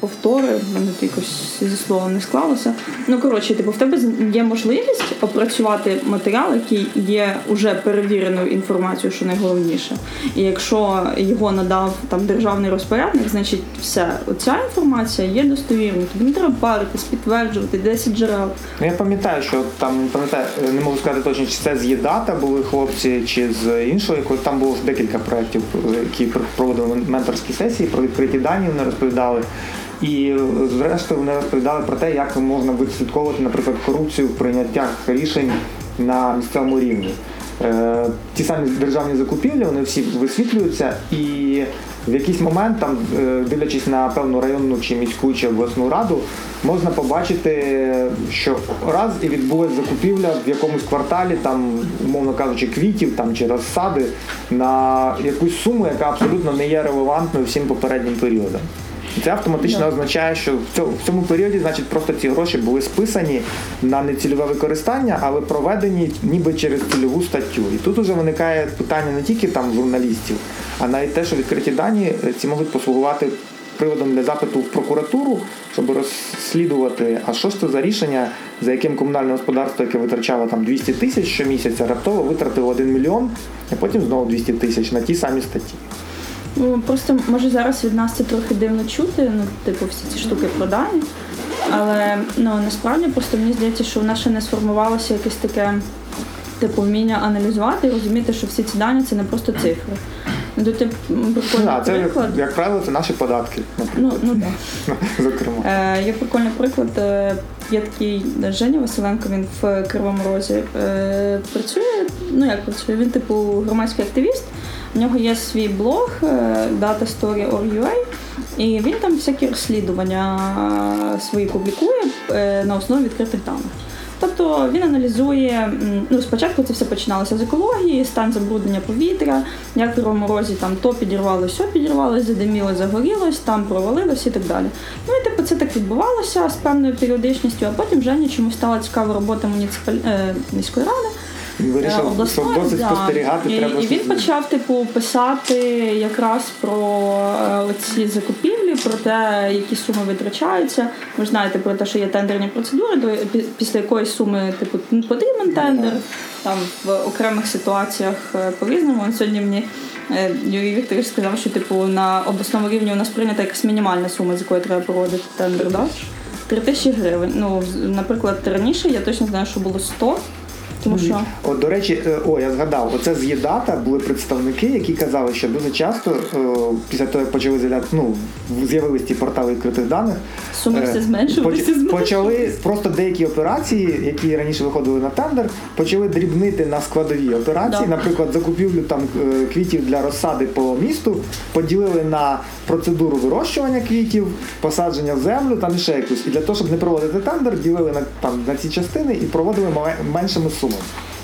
повтори, в мене якось зі словом не склалося. Ну коротше, типу, в тебе є можливість опрацювати матеріал, який є уже перевіреною інформацією, що найголовніше. І якщо його надав там державний розпорядник, значить все, оця інформація є достовірною. Тобі не треба паритись, підтверджувати 10 джерел. Ну, я пам'ятаю, що там пам'ятаю, не можу сказати точно, чи це з ЄДАТА були хлопці, чи з іншого, якого там було декілька проєктів, які проводили менторські сесії про відкриті дані, вони розповідали. І зрештою вони розповідали про те, як можна відслідковувати, наприклад, корупцію в прийняттях рішень на місцевому рівні. Е, Ті самі державні закупівлі, вони всі висвітлюються, і в якийсь момент, там, е, дивлячись на певну районну чи міську чи обласну раду, можна побачити, що раз і відбулася закупівля в якомусь кварталі, там, умовно кажучи, квітів там, чи розсади на якусь суму, яка абсолютно не є релевантною всім попереднім періодам. І Це автоматично означає, що в цьому, періоді, значить, просто ці гроші були списані на нецільове використання, але проведені ніби через цільову статтю. І тут уже виникає питання не тільки там журналістів, а навіть те, що відкриті дані е, ці можуть послугувати приводом для запиту в прокуратуру, щоб розслідувати, а що ж це за рішення, за яким комунальне господарство, яке витрачало там 200 тисяч щомісяця, раптово витратило 1 мільйон, а потім знову 200 тисяч на ті самі статті. Ну просто може зараз від нас це трохи дивно чути, ну типу всі ці штуки про дані. Але ну насправді просто мені здається, що в нас ще не сформувалося якесь таке типу вміння аналізувати і розуміти, що всі ці дані це не просто цифри. Ну, тут, типу, Ну, прикольний а це, приклад. як правило, це наші податки, Ну, наприклад. ну. Зокрема. Е, є прикольний приклад. Е, є такий Женя Василенко, він в Кривому Розі е, працює. Ну як працює? Він, типу, громадський активіст. У нього є свій блог е, datastory.org.ua, і він там всякі розслідування е, свої публікує е, на основі відкритих даних. Тобто він аналізує, ну спочатку це все починалося з екології, стан забруднення повітря, як в Кривому Розі там то підірвалося, сьо підірвалося, задиміло, загорілось, там провалилось і так далі. Ну і типу це так відбувалося з певною періодичністю, а потім Жені чомусь стала цікава робота муніципаль... міської ради. Він Е, вирішив, обласної, досить да. спостерігати і, треба. і він почав типу писати якраз про е, оці закупівлі, про те, які суми витрачаються. Ви ж знаєте про те, що є тендерні процедури, до після якоїсь суми типу потрібен тендер. Там в окремих ситуаціях е, по-різному. Сьогодні мені е, Юрій Вікторович сказав, що типу на обласному рівні у нас прийнята якась мінімальна сума, з якої треба проводити тендер. Да? 3 тисячі гривень. Ну, наприклад, раніше я точно знаю, що було 100. Тому що От, до речі, е, о, я згадав, оце з ЄДАТА були представники, які казали, що дуже часто е, після того, як почали з'являти, ну, з'явились ті портали відкритих даних, суми е, все зменшувалися, поч- почали просто деякі операції, які раніше виходили на тендер, почали дрібнити на складові операції. Да. Наприклад, закупівлю там квітів для розсади по місту, поділили на процедуру вирощування квітів, посадження в землю, там і ще якусь. І для того, щоб не проводити тендер, ділили на там на ці частини і проводили меншими сумами.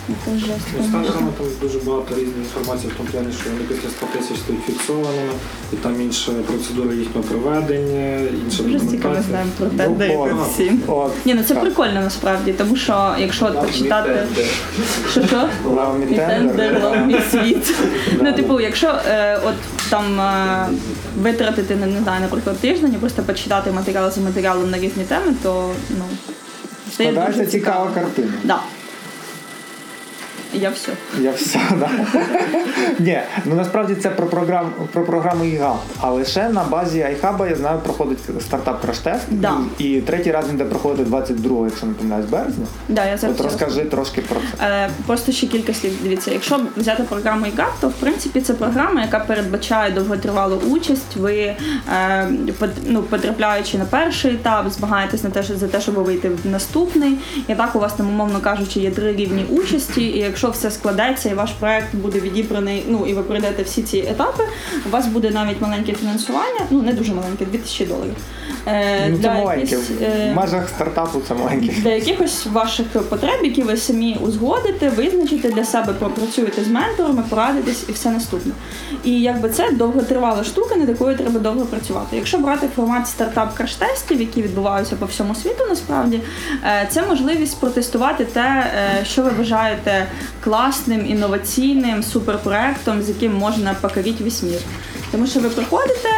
Це Ну, конечно. тендерами там дуже багато різної інформації в тому плані, що вони після 100 тисяч стають фіксованими, і там інша процедура їхнього проведення, інша Дуже цікаво документація. знаємо про Ну, тендери от, всім. от. Ні, ну це Так. прикольно насправді, тому що якщо от почитати. Що що? Главний І тендер, тендер. головний світ. Ну, типу, якщо е, от там е, витратити, не, не знаю, наприклад, тиждень і просто почитати матеріал за матеріалом на різні теми, то ну Складається дуже цікава картина. Да. Я все. Я все, да. Ні, ну насправді це про програм, про програму ІГА. А лише на базі айхаба, я знаю, проходить стартап краш-тест. Да. І, і третій раз він буде проходити 22-го, якщо не помиляюсь, березня. Да, я зараз От розкажи трошки про це. Е, Просто ще кілька слів. Дивіться, якщо взяти програму ІГАП, то в принципі це програма, яка передбачає довготривалу участь. Ви е, ну, потрапляючи на перший етап, змагаєтесь на те, що- за те, щоб вийти в наступний. І так у вас там, умовно кажучи, є три рівні участі. І якщо все складеться, і ваш проект буде відібраний, ну і ви пройдете всі ці етапи, у вас буде навіть маленьке фінансування, ну не дуже маленьке, 2000 доларів. Е, Ну це для маленьке. е, В межах стартапу це маленьке. для якихось ваших потреб, які ви самі узгодите, визначите для себе, пропрацюєте з менторами, порадитесь і все наступне. І якби це довготривала штука, над якою треба довго працювати. Якщо брати формат стартап краш-тестів, які відбуваються по всьому світу, насправді е, це можливість протестувати те, е, що ви вважаєте класним, інноваційним суперпроектом, з яким можна покорити весь мір. Тому що ви приходите,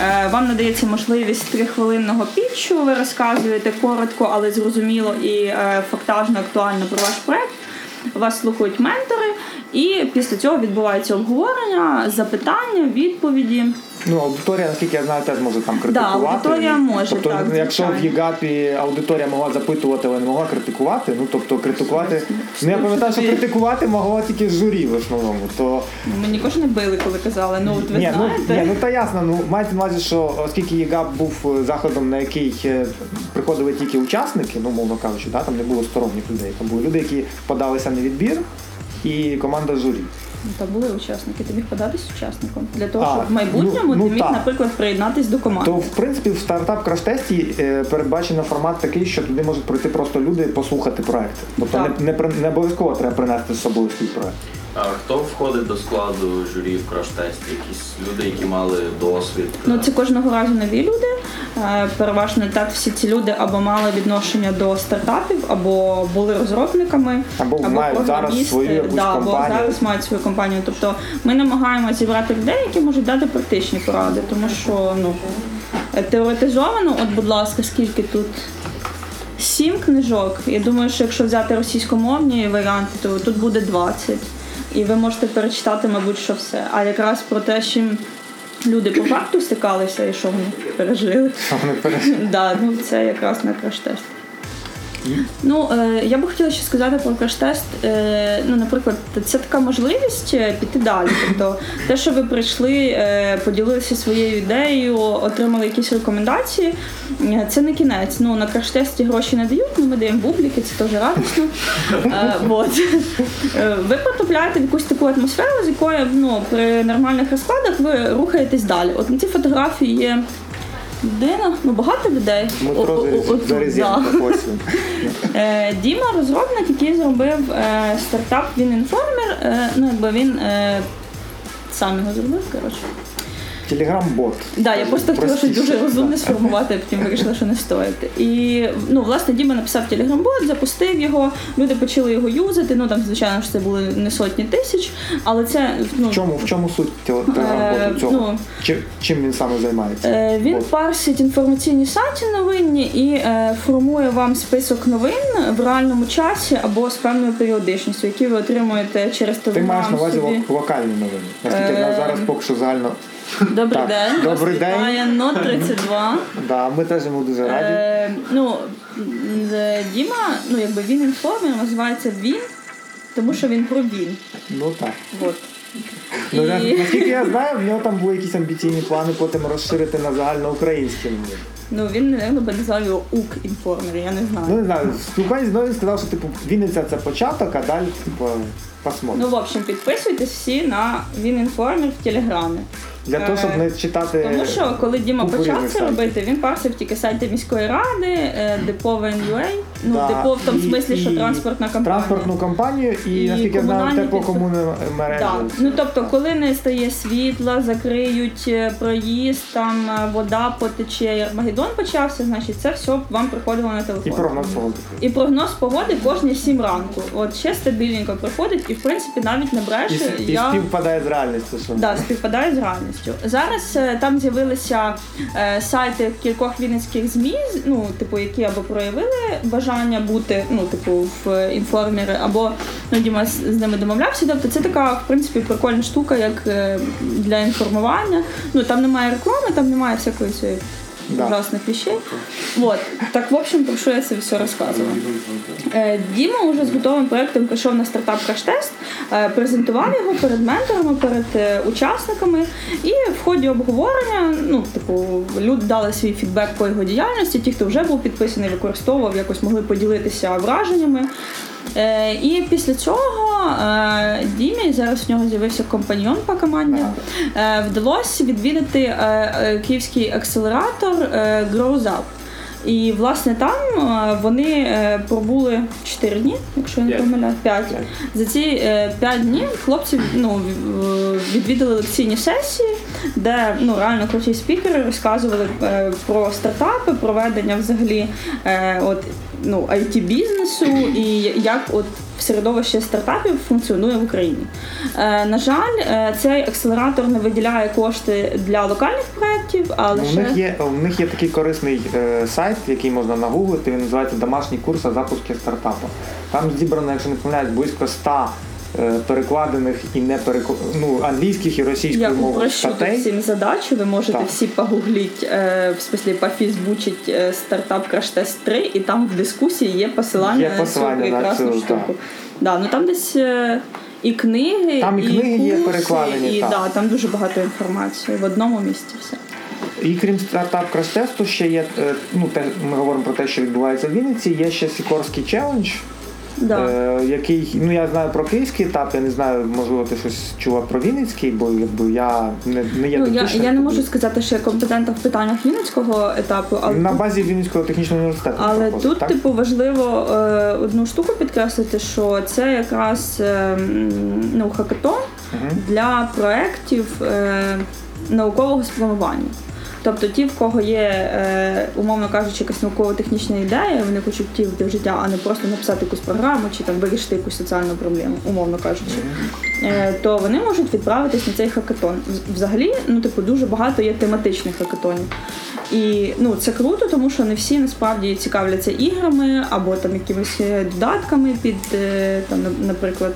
е, вам надається можливість трихвилинного пітчу, ви розказуєте коротко, але зрозуміло і е, фактажно актуально про ваш проект. Вас слухають ментори, і після цього відбувається обговорення, запитання, відповіді. Ну, аудиторія, наскільки я знаю, теж може там критикувати. аудиторія може, Тобто, так, якщо в. ЄГАПі аудиторія могла запитувати, але не могла критикувати, ну тобто критикувати. Ну я пам'ятаю, що критикувати могло тільки журі в основному. То Ну, Мені кожен не били, коли казали. Ну от ви ні, ну, ні, ну та ясно. Ну мається на увазі, що оскільки ЄГАП був е, заходом, на який е, приходили тільки учасники, ну мовно кажучи, да, там не було сторонніх людей. Там були люди, які подалися на відбір, і команда журі. Ну, Та були учасники, ти міг податись учасником для того, А, щоб в майбутньому ну, ну, ти міг, так. наприклад, приєднатись до команди. То в принципі в стартап краш-тесті е, передбачено формат такий, що туди можуть прийти просто люди послухати проект. Тобто Так. не, не, при- не обов'язково треба принести з собою свій проект. А хто входить до складу журі в краш-тесті? Якісь люди, які мали досвід? Ну, це кожного разу нові люди. Е, Переважно так всі ці люди або мали відношення до стартапів, або були розробниками, Або мають зараз свою якусь да, або компанію. зараз мають свою компанію. Тобто ми намагаємося зібрати людей, які можуть дати практичні поради, тому що ну теоретизовано, от, будь ласка, скільки тут. Сім книжок. Я думаю, що якщо взяти російськомовні варіанти, то тут буде 20. І ви можете перечитати, мабуть, що все. А якраз про те, чим люди по факту стикалися і що вони пережили. Що вони пережили? Да, ну це якраз на краш-тест. Ну, е, я би хотіла ще сказати про краш-тест. Е, ну, наприклад, це така можливість е, піти далі. Тобто, те, що ви прийшли, поділилися своєю ідеєю, отримали якісь рекомендації, це не кінець. Ну, на краш-тесті гроші не дають, ну, ми даємо бубліки, це теж радісно. Вот. Ви потрапляєте в якусь таку атмосферу, з якою ну, при нормальних розкладах ви рухаєтесь далі. От на цій фотографії є людина, ну багато людей. Дмитро ось він. Е, Діма розробник, який зробив е, стартап Він інформер. Е, ну, якби він сам його зробив, коротше. Телеграм-бот. Да, я просто хотіла щось дуже розумне сформувати, а потім вирішила, що не стоїть. І ну, власне, Діма написав телеграм-бот, запустив його, люди почали його юзати. Ну там, звичайно, ж це були не сотні тисяч, але це ну, В чому, в чому суть телеграм-боту Е, цього? ну, Чи- чим він саме займається? Е, Він Бот. парсить інформаційні сайти новинні і е, формує вам список новин в реальному часі або з певною періодичністю, які ви отримуєте через Ти маєш на увазі собі. локальні новини. Наскільки Е, зараз поки що загально. Добрий Так, день. добрий Вас день. вітає Нот 32. Да, ми теж йому дуже раді. Е, ну, Діма, ну якби він інформер, називається він тому що він про він. Ну так. От. Ну, І- наскільки я знаю, в нього там були якісь амбіційні плани потім розширити на загальноукраїнський мір. Ну він, напевно, би назвав його УК інформер, я не знаю. Ну не знаю, спілкуванні з мною сказав, що типу Вінниця це початок, а далі, типу, посмотрим. Ну, в общем, підписуйтесь всі на Він інформер в Телеграмі. Для того, щоб не читати. Тому що коли Діма почав це робити, він парсив тільки сайти міської ради, е, депо ВНЮА, ну Да, депо в тому смислі, що транспортна компанія. Транспортну компанію і, І наскільки я знаю, комунальні теплокомунні мережі. Да. Ну тобто, коли не стає світла, закриють е, проїзд, там е, вода потече, Армагеддон почався, значить це все вам приходило на телефон. І прогноз погоди. І прогноз погоди кожні 7 ранку. От ще стабільненько приходить, і в принципі навіть не бреше. і я... співпадає з реальністю. Що... Да, співпадає з реальністю. Зараз е, там з'явилися е, сайти кількох вінницьких ЗМІ, ну, типу, які або проявили бажання бути, ну, типу, в інформери, або ну, Діма з, з ними домовлявся. Тобто це така, в принципі, прикольна штука, як е, для інформування. Ну, там немає реклами, там немає всякої цієї Да. ужасних вещей. Вот. Так, в общем, про що я це все розказувала. Е, Діма вже з готовим проектом прийшов на стартап краш-тест, е, презентував його перед менторами, перед е, учасниками. І в ході обговорення, ну, типу, люди дали свій фідбек по його діяльності. Ті, хто вже був підписаний, використовував, якось могли поділитися враженнями. Е, і після цього е, Дімі зараз в нього з'явився компаньйон по команді. Е, вдалося відвідати київський акселератор Grows Up. І власне там вони пробули 4 дні, якщо я не помиляю, 5. За ці 5 днів хлопці ну, відвідали лекційні сесії, де ну, реально круті спікери розказували про стартапи, про ведення взагалі от, ну, IT-бізнесу і як от середовище стартапів функціонує в Україні. Е, на жаль, е, цей акселератор не виділяє кошти для локальних проєктів, а Ну, лише У них є у них є такий корисний е, сайт, який можна нагуглити. Він називається Домашній курс о запуску стартапу. Там зібрано, якщо не помиляюсь, близько 100 е, перекладених і не перекл... ну, англійських і Я російською мовою статей. всім задачу. Ви можете Так. всі погугліть, е, в смислі пофізбучить е, стартап Test 3, і там в дискусії є посилання, Є посилання на цю прекрасну цю, штуку. так. Да, ну там десь е, і книги, Там і книги є перекладені, і так. да, там дуже багато інформації в одному місці. Все. І крім стартап краш-тесту, ще є е, ну, те, ми говоримо про те, що відбувається в Вінниці. Є ще Сікорський челендж, Да. е, який ну я знаю про київський етап. Я не знаю, можливо, ти щось чула про Вінницький, бо якби я не, не є Ну, я, я не можу сказати, що я компетентна в питаннях Вінницького етапу, але на базі Вінницького технічного університету. Але проходить, тут, так? типу, важливо е, одну штуку підкреслити, що це якраз е, ну, хакатон для проєктів е, наукового спрямування. Тобто ті, в кого є, е, умовно кажучи, якась науково-технічна ідея, вони хочуть втілити в життя, а не просто написати якусь програму чи там вирішити якусь соціальну проблему, умовно кажучи, е, то вони можуть відправитись на цей хакатон. Взагалі, ну типу, дуже багато є тематичних хакатонів. І ну це круто, тому що не всі насправді цікавляться іграми або там якимись е, додатками під там, наприклад.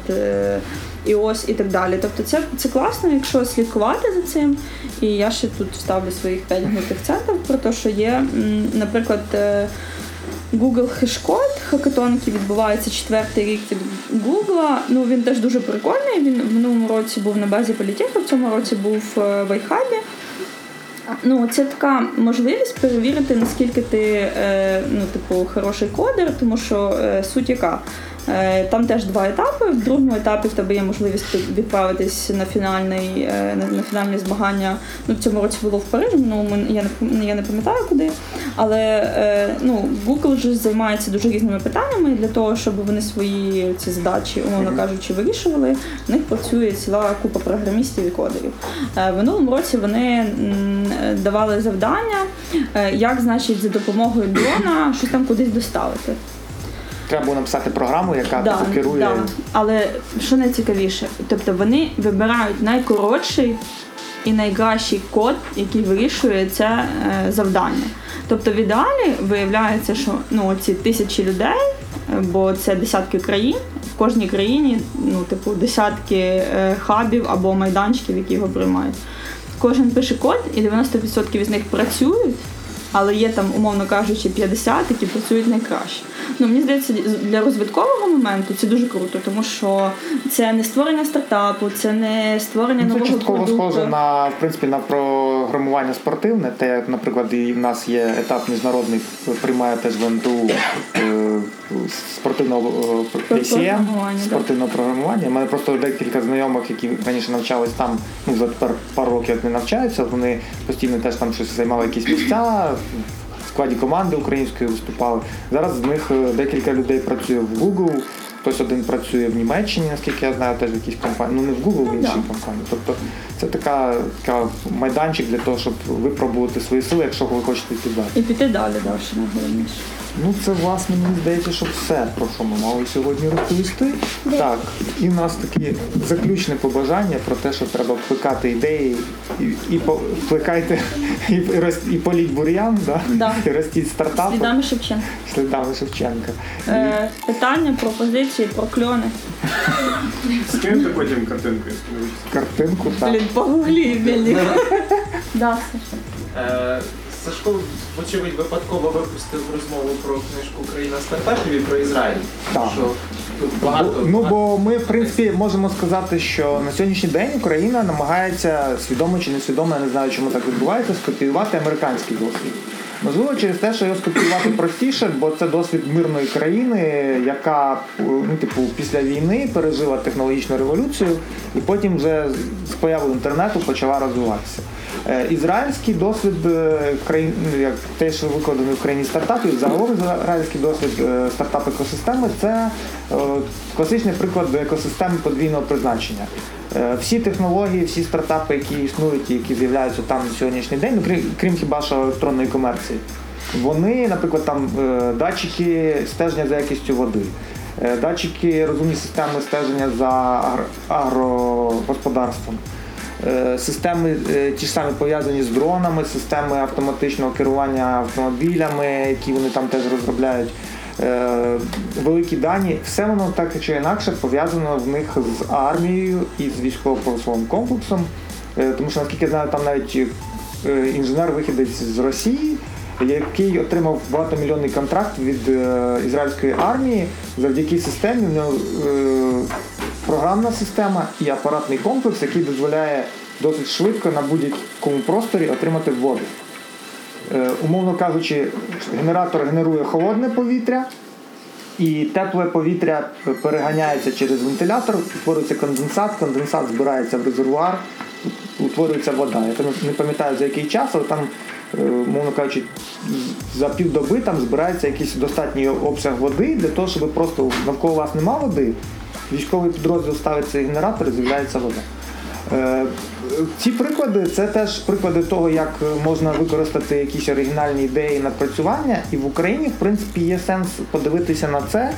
iOS і так далі. Тобто це, це класно, якщо слідкувати за цим. І я ще тут вставлю своїх 5 гнутих центів про те, що є, наприклад, е, Google Hashcode, хакатон, який відбувається четвертий рік від Google. Ну він теж дуже прикольний. Він в минулому році був на базі політеху, в цьому році був е, в iHub. Ну, це така можливість перевірити, наскільки ти е, ну, типу, хороший кодер, тому що суть яка. Е, Там теж два етапи. В другому етапі в тебе є можливість відправитись на фінальний е, на, на фінальні змагання. Ну, в цьому році було в Парижі, ну я не я не пам'ятаю куди. Але е, ну, Google вже займається дуже різними питаннями для того, щоб вони свої ці задачі, умовно кажучи, вирішували. В них працює ціла купа програмістів і кодерів. В минулому році вони давали завдання, як значить за допомогою дрона щось там кудись доставити. Треба було написати програму, яка Да, типу, керує. да. Але що найцікавіше, тобто вони вибирають найкоротший і найкращий код, який вирішує це е, завдання. Тобто в ідеалі виявляється, що ну, ці тисячі людей, е, бо це десятки країн, в кожній країні ну, типу, десятки е, хабів або майданчиків, які його приймають. Кожен пише код, і 90% з них працюють. Але є там, умовно кажучи, 50, які працюють найкраще. Ну мені здається, для розвиткового моменту це дуже круто, тому що це не створення стартапу, це не створення нового Це частково продукту. схоже на в принципі на програмування спортивне. Те, наприклад, і в нас є етап міжнародний, приймає теж в НТУ е, спортивного е, да. спортивного програмування. У мене просто декілька знайомих, які раніше навчались там, ну вже тепер пару років не навчаються. Вони постійно теж там щось займали якісь місця. В складі команди української виступали. Зараз з них е, декілька людей працює в Google, хтось один працює в Німеччині, наскільки я знаю, теж в якійсь компанії. Ну не в Google, в іншій компанії. Тобто це така, така майданчик для того, щоб випробувати свої сили, якщо ви хочете йти далі. І піти далі далі, найголовніше. Ну це власне мені здається, що все про що ми мали сьогодні розповісти. Так, і в нас такі заключне побажання про те, що треба плекати ідеї і, і плекайте і, і, роз- і політь бур'ян, да? Да. і ростіть стартапи Слідами Шевченка. слідами Шевченка. Е, питання, пропозиції, прокльони. Скиньте потім картинку, якщо не. Картинку так. Блін, погуглі, Мельник. Да, Саша. Сашко, вочевидь, випадково випустив розмову про книжку Країна стартапів і про Ізраїль. Так. Що тут багато. Ну бо ми, в принципі, можемо сказати, що на сьогоднішній день Україна намагається свідомо чи несвідомо, я не знаю, чому так відбувається, скопіювати американський досвід. Можливо, через те, що його скопіювати простіше, бо це досвід мирної країни, яка ну, типу, після війни пережила технологічну революцію і потім вже з появою інтернету почала розвиватися. Е, Ізраїльський досвід е, країн, ну, як те, що викладений в країні стартапів, загалом ізраїльський досвід е, стартап екосистеми це класичний приклад екосистеми подвійного призначення. Всі технології, всі стартапи, які існують і які з'являються там на сьогоднішній день, ну крім, хіба що електронної комерції, вони, наприклад, там датчики стеження за якістю води. Датчики, розумні системи стеження за агр- агрогосподарством. Е, Системи е, ті ж самі пов'язані з дронами, системи автоматичного керування автомобілями, які вони там теж розробляють. Е, Великі дані, все воно так чи інакше пов'язано в них з армією і з військово-промисловим комплексом. Тому що, наскільки я знаю, там навіть інженер-вихідець з Росії, який отримав багатомільйонний контракт від ізраїльської армії завдяки системі. Програмна система і апаратний комплекс, який дозволяє досить швидко на будь-якому просторі отримати воду. Е, умовно кажучи, генератор генерує холодне повітря, і тепле повітря переганяється через вентилятор, утворюється конденсат, конденсат збирається в резервуар, утворюється вода. Я не- не пам'ятаю за який час, але там, е, мовно кажучи, за півдоби там збирається якийсь достатній обсяг води для того, щоб просто навколо вас нема води, військовий підрозділ ставить цей генератор і з'являється вода. Е, Ці приклади це теж приклади того, як можна використати якісь оригінальні ідеї напрацювання, і в Україні, в принципі, є сенс подивитися на це.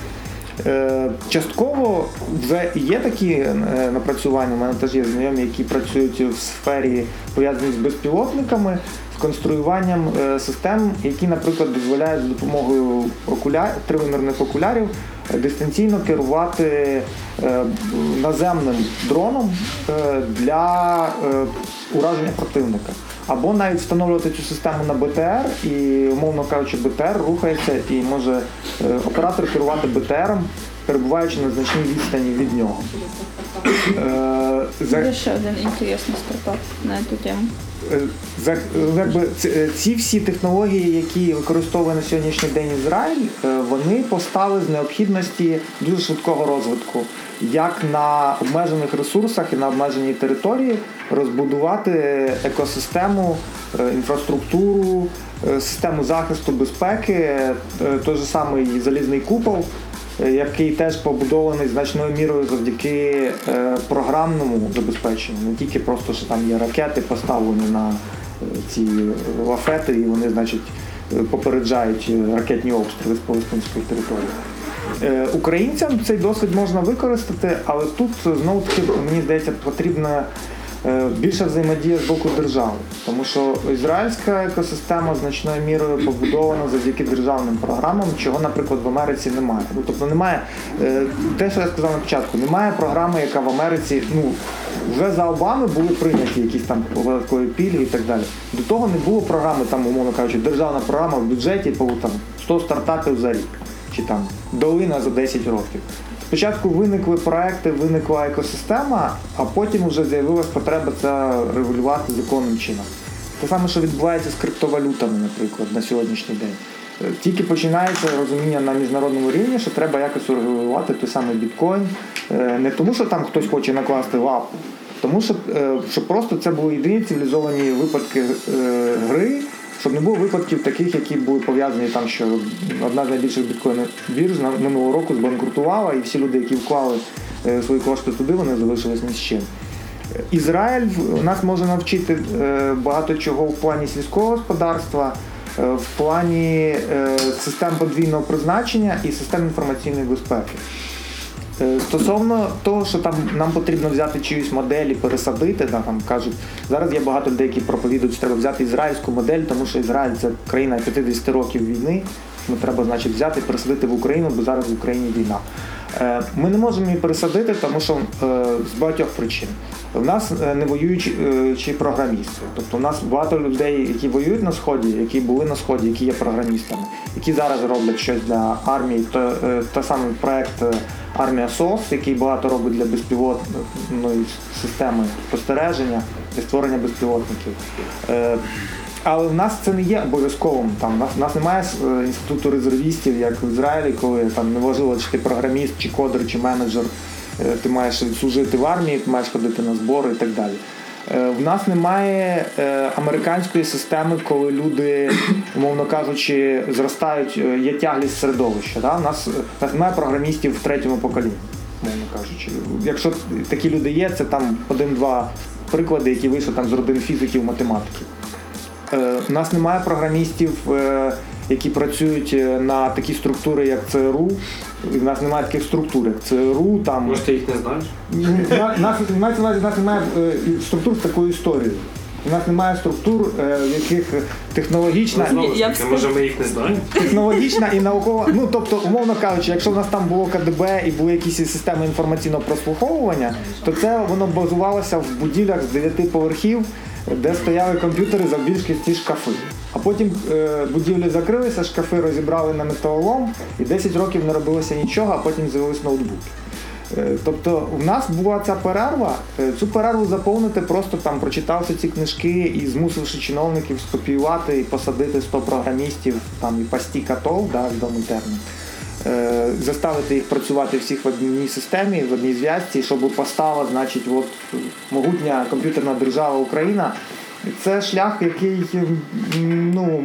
Е, Частково вже є такі е, напрацювання. У мене теж є знайомі, які працюють в сфері пов'язані з безпілотниками, конструюванням е, систем, які, наприклад, дозволяють за допомогою окуля... тривимірних окулярів е, дистанційно керувати е, наземним дроном для ураження противника. Або навіть встановлювати цю систему на БТР і, умовно кажучи, БТР рухається і може оператор керувати БТРом, перебуваючи на значній відстані від нього. Е, Буде ще один інтересний стартап на цю тему. Е, е, ці, всі технології, які використовує на сьогоднішній день Ізраїль, е, вони постали з необхідності дуже швидкого розвитку, як на обмежених ресурсах і на обмеженій території розбудувати екосистему, інфраструктуру, систему захисту безпеки, той же самий залізний купол. Е, Який теж побудований значною мірою завдяки е, програмному забезпеченню, не тільки просто, що там є ракети поставлені на е, ці лафети, і вони, значить, попереджають ракетні обстріли з палестинської території. Українцям цей досвід можна використати, але тут знову таки мені здається потрібна більша взаємодія з боку держави, тому що ізраїльська екосистема значною мірою побудована завдяки державним програмам, чого, наприклад, в Америці немає. Ну тобто немає е, те, що я сказав на початку, немає програми, яка в Америці, ну Вже за Обами були прийняті якісь там податкові пільги і так далі. До того не було програми, там, умовно кажучи, державна програма в бюджеті по там 100 стартапів за рік, чи там долина за 10 років. Спочатку виникли проекти, виникла екосистема, а потім вже з'явилась потреба це регулювати законним чином. Те саме, що відбувається з криптовалютами, наприклад, на сьогоднішній день. Е, Тільки починається розуміння на міжнародному рівні, що треба якось урегулювати той самий біткоін. Е, Не тому, що там хтось хоче накласти лапу, тому що, е, щоб просто це були єдині цивілізовані випадки гри, щоб не було випадків таких, які були пов'язані там, що одна з найбільших біткоїнів бірж минулого року збанкрутувала, і всі люди, які вклали е, свої кошти туди, вони залишились ні з чим. Ізраїль нас може навчити е, багато чого в плані сільського господарства, е, в плані систем подвійного призначення і систем інформаційної безпеки. Е, Стосовно того, що там нам потрібно взяти чиюсь модель і пересадити, да, там кажуть, зараз є багато людей, які проповідують, що треба взяти ізраїльську модель, тому що Ізраїль це країна 50 років війни. Ми треба, значить, взяти пересадити в Україну, бо зараз в Україні війна. Е, Ми не можемо її пересадити, тому що е, з багатьох причин. В нас е, не воюючі програмісти. Тобто у нас багато людей, які воюють на сході, які були на сході, які є програмістами, які зараз роблять щось для армії. То той самий проект Армія СОС, який багато робить для безпілотної системи спостереження для створення безпілотників. Але в нас це не є обов'язковим. Там нас, нас немає е, інституту резервістів, як в Ізраїлі, коли там неважливо, чи ти програміст, чи кодер, чи менеджер, е, ти маєш служити в армії, ти маєш ходити на збори і так далі. Е, В нас немає американської системи, коли люди, умовно кажучи, зростають, є тяглість середовища. Да? У нас, нас немає програмістів в третьому поколінні, умовно кажучи. Якщо такі люди є, це там один-два приклади, які вийшли там з родин фізиків, математиків. Е, У нас немає програмістів, е, які працюють е, на такі структури, як ЦРУ. І в нас немає таких структур, як ЦРУ, там Може, ти їх не знаєш? На- нас, мається увазі, нас немає е, структур з такою історією. У нас немає структур, е, в яких технологічна, Ну, знову ж я б таки, може ми їх не знаємо? технологічна і наукова. Ну тобто, умовно кажучи, якщо в нас там було КДБ і були якісь системи інформаційного прослуховування, то це воно базувалося в будівлях з 9 поверхів, де стояли комп'ютери завбільшки ці шкафи. А потім е, будівлі закрилися, шкафи розібрали на металолом, і 10 років не робилося нічого, а потім з'явились ноутбуки. Е, Тобто в нас була ця перерва. Е, Цю перерву заповнити просто там прочитавши ці книжки і змусивши чиновників скопіювати і посадити 100 програмістів там і пасті катов, да, відомий термін. Е, Заставити їх працювати всіх в одній системі, в одній зв'язці, щоб постала, значить, от могутня комп'ютерна держава Україна. Це шлях, який ну,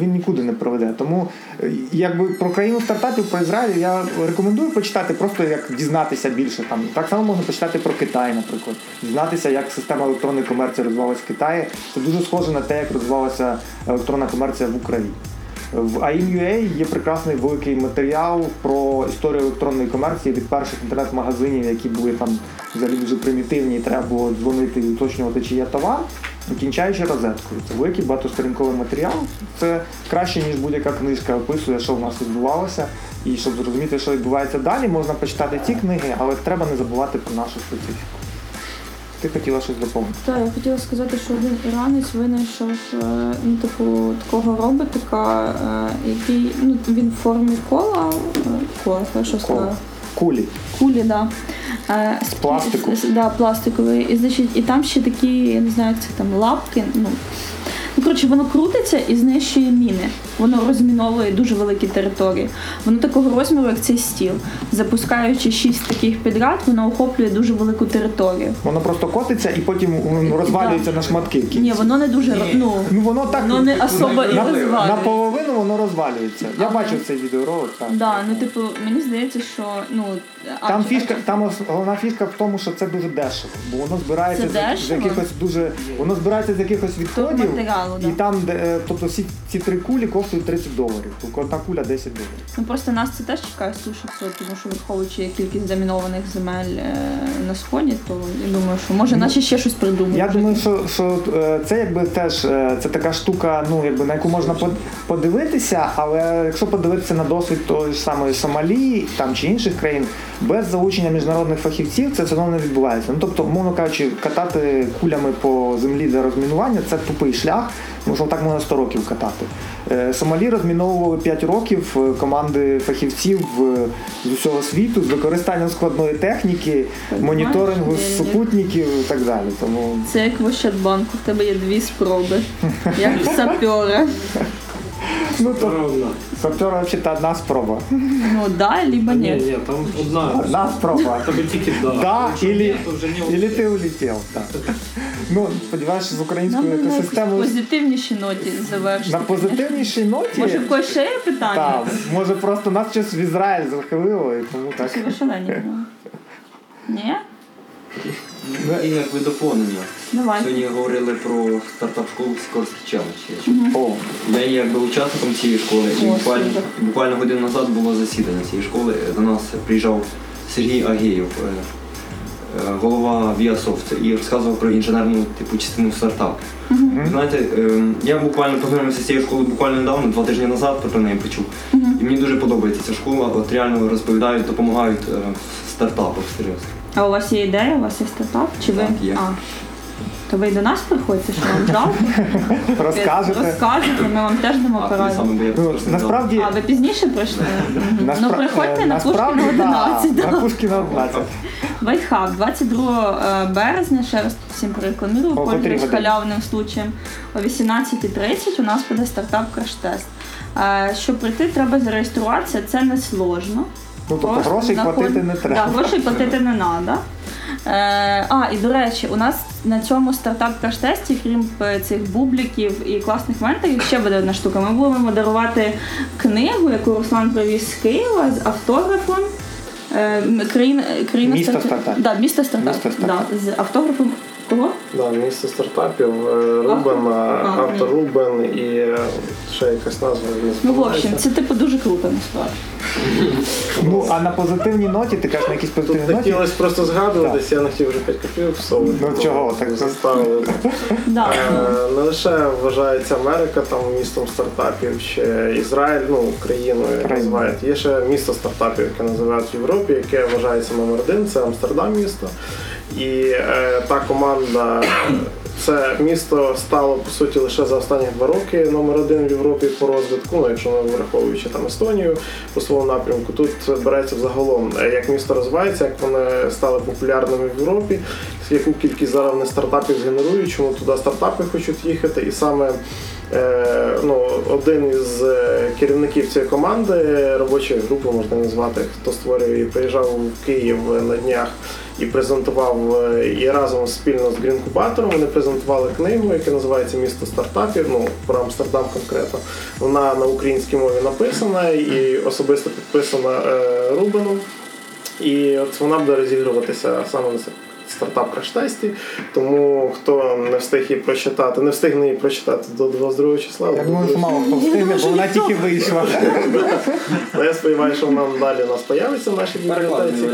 він нікуди не проведе. Тому е, якби про країну стартапів, про Ізраїль я рекомендую почитати, просто як дізнатися більше. Там так само можна почитати про Китай, наприклад, дізнатися, як система електронної комерції розвивалася в Китаї. Це дуже схоже на те, як розвивалася електронна комерція в Україні. В AIM.ua є прекрасний великий матеріал про історію електронної комерції від перших інтернет-магазинів, які були там взагалі дуже примітивні, і треба було дзвонити і уточнювати, чи є товар, кінчаючи розеткою. Це великий багатосторінковий матеріал. Це краще, ніж будь-яка книжка описує, що в нас відбувалося. І щоб зрозуміти, що відбувається далі, можна почитати ці книги, але треба не забувати про нашу специфіку. Ти хотіла щось доповнити? Так, я хотіла сказати, що один іранець винайшов е, ну, типу, такого роботика, е, який ну, він в формі кола, е, кола, що сказала. Кулі. Кулі, да. Е, з пластику. Да, пластиковий. І, значить, і там ще такі, я не знаю, це там лапки. Ну, ну коротше, воно крутиться і знищує міни. Воно розміновує дуже великі території. Воно такого розміру, як цей стіл. Запускаючи шість таких підряд, воно охоплює дуже велику територію. Воно просто котиться і потім розвалюється на шматки. Ні, воно не дуже ну, Ну воно так воно не особо і на, розвалює. наполовину воно розвалюється. Я Ага. бачив цей відеоролик. Так. Да, ну типу, мені здається, що ну а- Там фішка, там головна фішка в тому, що це дуже дешево, бо воно збирається з, з якихось дуже, воно збирається з якихось відходів. Матеріалу, да. І там, де, е, тобто всі ці три кулі коштують 30 доларів. Тобто одна куля 10 доларів. Ну просто нас це теж чекає суші, тому що враховуючи кількість замінованих земель е, на сході, то я думаю, що може наші ще щось придумають. Я думаю, що, що е, це якби теж це така штука, ну якби на яку можна под- подивитися, але якщо подивитися на досвід тої ж самої Сомалі там чи інших країн, без залучення міжнародних фахівців це все одно не відбувається. Ну тобто, мовно кажучи, катати кулями по землі для розмінування це тупий шлях, тому що так можна 100 років катати. Е, Сомалі розміновували 5 років е, команди фахівців е, з усього світу з використанням складної техніки, моніторингу Бачиш, супутників і так далі. Тому Це як в Ощадбанку, в тебе є дві спроби. Як в сапера. ну то сапера взагалі одна спроба. Ну да, либо Ні, ні. ні, там одна. Одна спроба. Тобі тільки да. Да, или, ти улетів. Так. Ну, сподіваюся, з українською би на позитивнішій ноті завершити. на позитивнішій ноті. Може, в когось ще є питання? Так, може просто нас щось в Ізраїль захилило і тому так. Шалені? Ні? І як ви доповнення. Давай. Сьогодні говорили про стартап школу Сікорський челендж. О, Я є якби учасником цієї школи, і буквально, буквально годину назад було засідання цієї школи. До нас приїжджав Сергій Агеєв, е, е, голова Віасофт, і розказував про інженерну типу частину стартапу. Ви Знаєте, е, я буквально познайомився з цією школою буквально недавно, два тижні назад про неї почув. І мені дуже подобається ця школа, от реально розповідають, допомагають стартапам в стартапах серйозно. А у вас є ідея, у вас є стартап? Чи ви? Так, є. А. То ви й до нас приходите, що вам жалко? розкажете. Розкажете, ми вам теж дамо пораду. Ну, насправді, А, ви пізніше прийшли? Наспра- Ну, приходьте е, на Пушкіна 11. да, да. На Пушкіна 11. Вайтхаб, 22 березня, ще раз всім котрій пользуюсь халявным случаем. О 18.30 у нас буде стартап краш-тест. Е, Щоб прийти, треба зареєструватися, це не сложно. Ну, тобто грошей заход- платити не треба. Да, грошей платити не треба. Е, а, і до речі, у нас на цьому стартап краш-тесті, крім е, цих бубліків і класних менторів, ще буде одна штука. Ми будемо дарувати книгу, яку Руслан привіз з Києва з автографом. Е, країна, країна Місто стартап. стартап. Да, місто стартап. Місто стартап. Да, з автографом кого? Да, місце стартапів, е, Рубен, А, автор. Рубен і е, ще якась назва Ну, в общем, це типу дуже круто насправді. Ну, а на позитивній ноті, ти кажеш на якійсь Тут позитивній ноті. хотілося просто згадуватись, я не хотів вже 5 копійок всовувати. Ну, чого так? заставили. Е, Не лише вважається Америка там містом стартапів, ще Ізраїль, ну країною як називають. Є ще місто стартапів, яке називають в Європі, яке вважається номер один, це Амстердам місто. І е, та команда, це місто стало по суті лише за останні два роки номер один в Європі по розвитку. Ну, якщо ми враховуючи там Естонію по своєму напрямку, тут береться взагалом, е, як місто розвивається, як вони стали популярними в Європі, яку кількість зараз вони стартапів згенерують, чому туди стартапи хочуть їхати, і саме. Е, ну, один із е, керівників цієї команди, робочої групи можна назвати, хто створює і приїжджав в Київ на днях і презентував е, і разом спільно з Грінкубатором вони презентували книгу, яка називається Місто стартапів. Ну про Амстердам конкретно. Вона на українській мові написана і особисто підписана е, Рубеном. І от вона буде розігруватися саме на стартап краш-тесті. Тому хто не встиг її прочитати, не встигне її прочитати до 22 числа. Я думаю, що мало хто встигне, бо вона тільки вийшла. Я сподіваюся, що вона далі у нас появиться в нашій бібліотеці.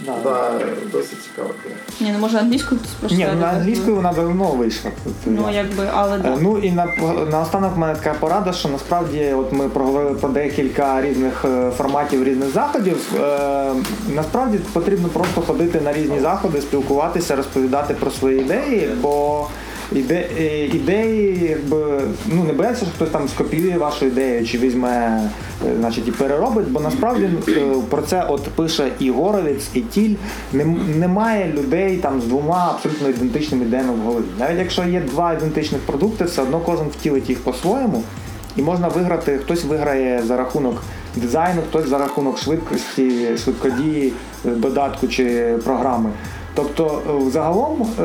Да, досить цікава книга. Ні, ну може англійською хтось Ні, ну на англійською вона давно вийшла. Ну, якби, але Е, да. Ну і на, наостанок в мене така порада, що насправді от ми проговорили про декілька різних е, форматів різних заходів. Е, насправді потрібно просто ходити на різні заходи, спілкуватися, розповідати про свої ідеї, бо іде, е, ідеї, якби ну не бояться, що хтось там скопіює вашу ідею чи візьме, е, значить, і переробить, бо насправді е, про це от пише і Горовець, і Тіль. Немає людей там з двома абсолютно ідентичними ідеями в голові. Навіть якщо є два ідентичних продукти, все одно кожен втілить їх по-своєму. І можна виграти, хтось виграє за рахунок дизайну, хтось за рахунок швидкості, швидкодії, додатку чи програми. Тобто, е, загалом, е,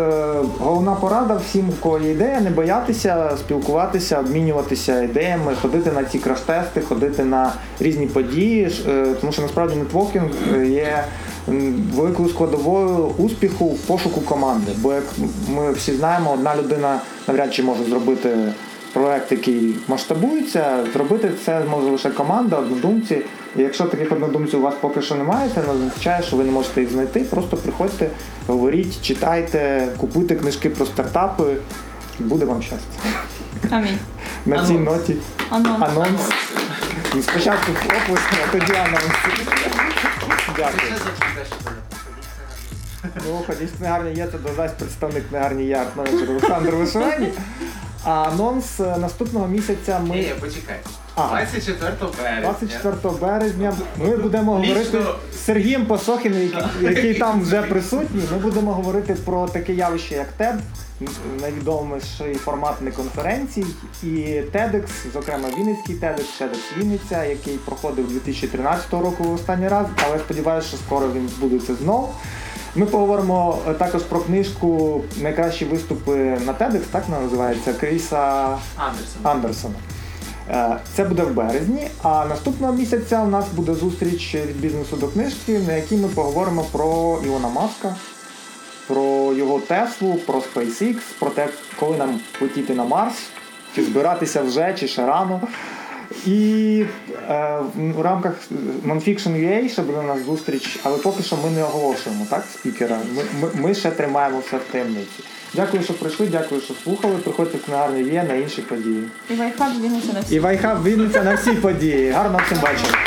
головна порада всім, у кого є ідея, не боятися спілкуватися, обмінюватися ідеями, ходити на ці краш-тести, ходити на різні події, е, тому що насправді нетворкінг є великою складовою успіху в пошуку команди. Бо як ми всі знаємо, одна людина навряд чи може зробити проект, який масштабується, зробити це зможе лише команда, однодумці. І якщо таких однодумців у вас поки що немає, це не означає, що ви не можете їх знайти. Просто приходьте, говоріть, читайте, купуйте книжки про стартапи. Буде вам щастя. Амінь. На цій ноті Анонс. анонс. Ну, Спочатку оплески, а тоді анонс. Дякую. Ну, ходіть в книгарні є, це додасть представник книгарні Ярд менеджер Олександр Вишивані. А анонс е, наступного місяця ми. Ні, почекай. А. 24 березня. 24 березня ми будемо Лічно- говорити з Сергієм Посохіним, який, який там вже присутній. Ми будемо говорити про таке явище, як TED, найвідоміший формат неконференцій, і TEDx, зокрема Вінницький TEDx, TEDx Вінниця, який проходив 2013 року в останній раз, але сподіваюся, що скоро він відбудеться знов. Ми поговоримо е, також про книжку Найкращі виступи на TEDx, так вона називається Кріса Андерсон. Андерсона. Е, Це буде в березні, а наступного місяця у нас буде зустріч від бізнесу до книжки, на якій ми поговоримо про Ілона Маска, про його Теслу, про SpaceX, про те, коли нам летіти на Марс, чи збиратися вже, чи ще рано. І е, в рамках Nonfiction UA ще буде у нас зустріч, але поки що ми не оголошуємо так, спікера. Ми, ми, ми ще тримаємо все в таємниці. Дякую, що прийшли, дякую, що слухали. Приходьте в книгарню є на інші події. І вайхаб Вінниця на всі. І Вайхаб Вінниця на всі події. Гарно всім вечора.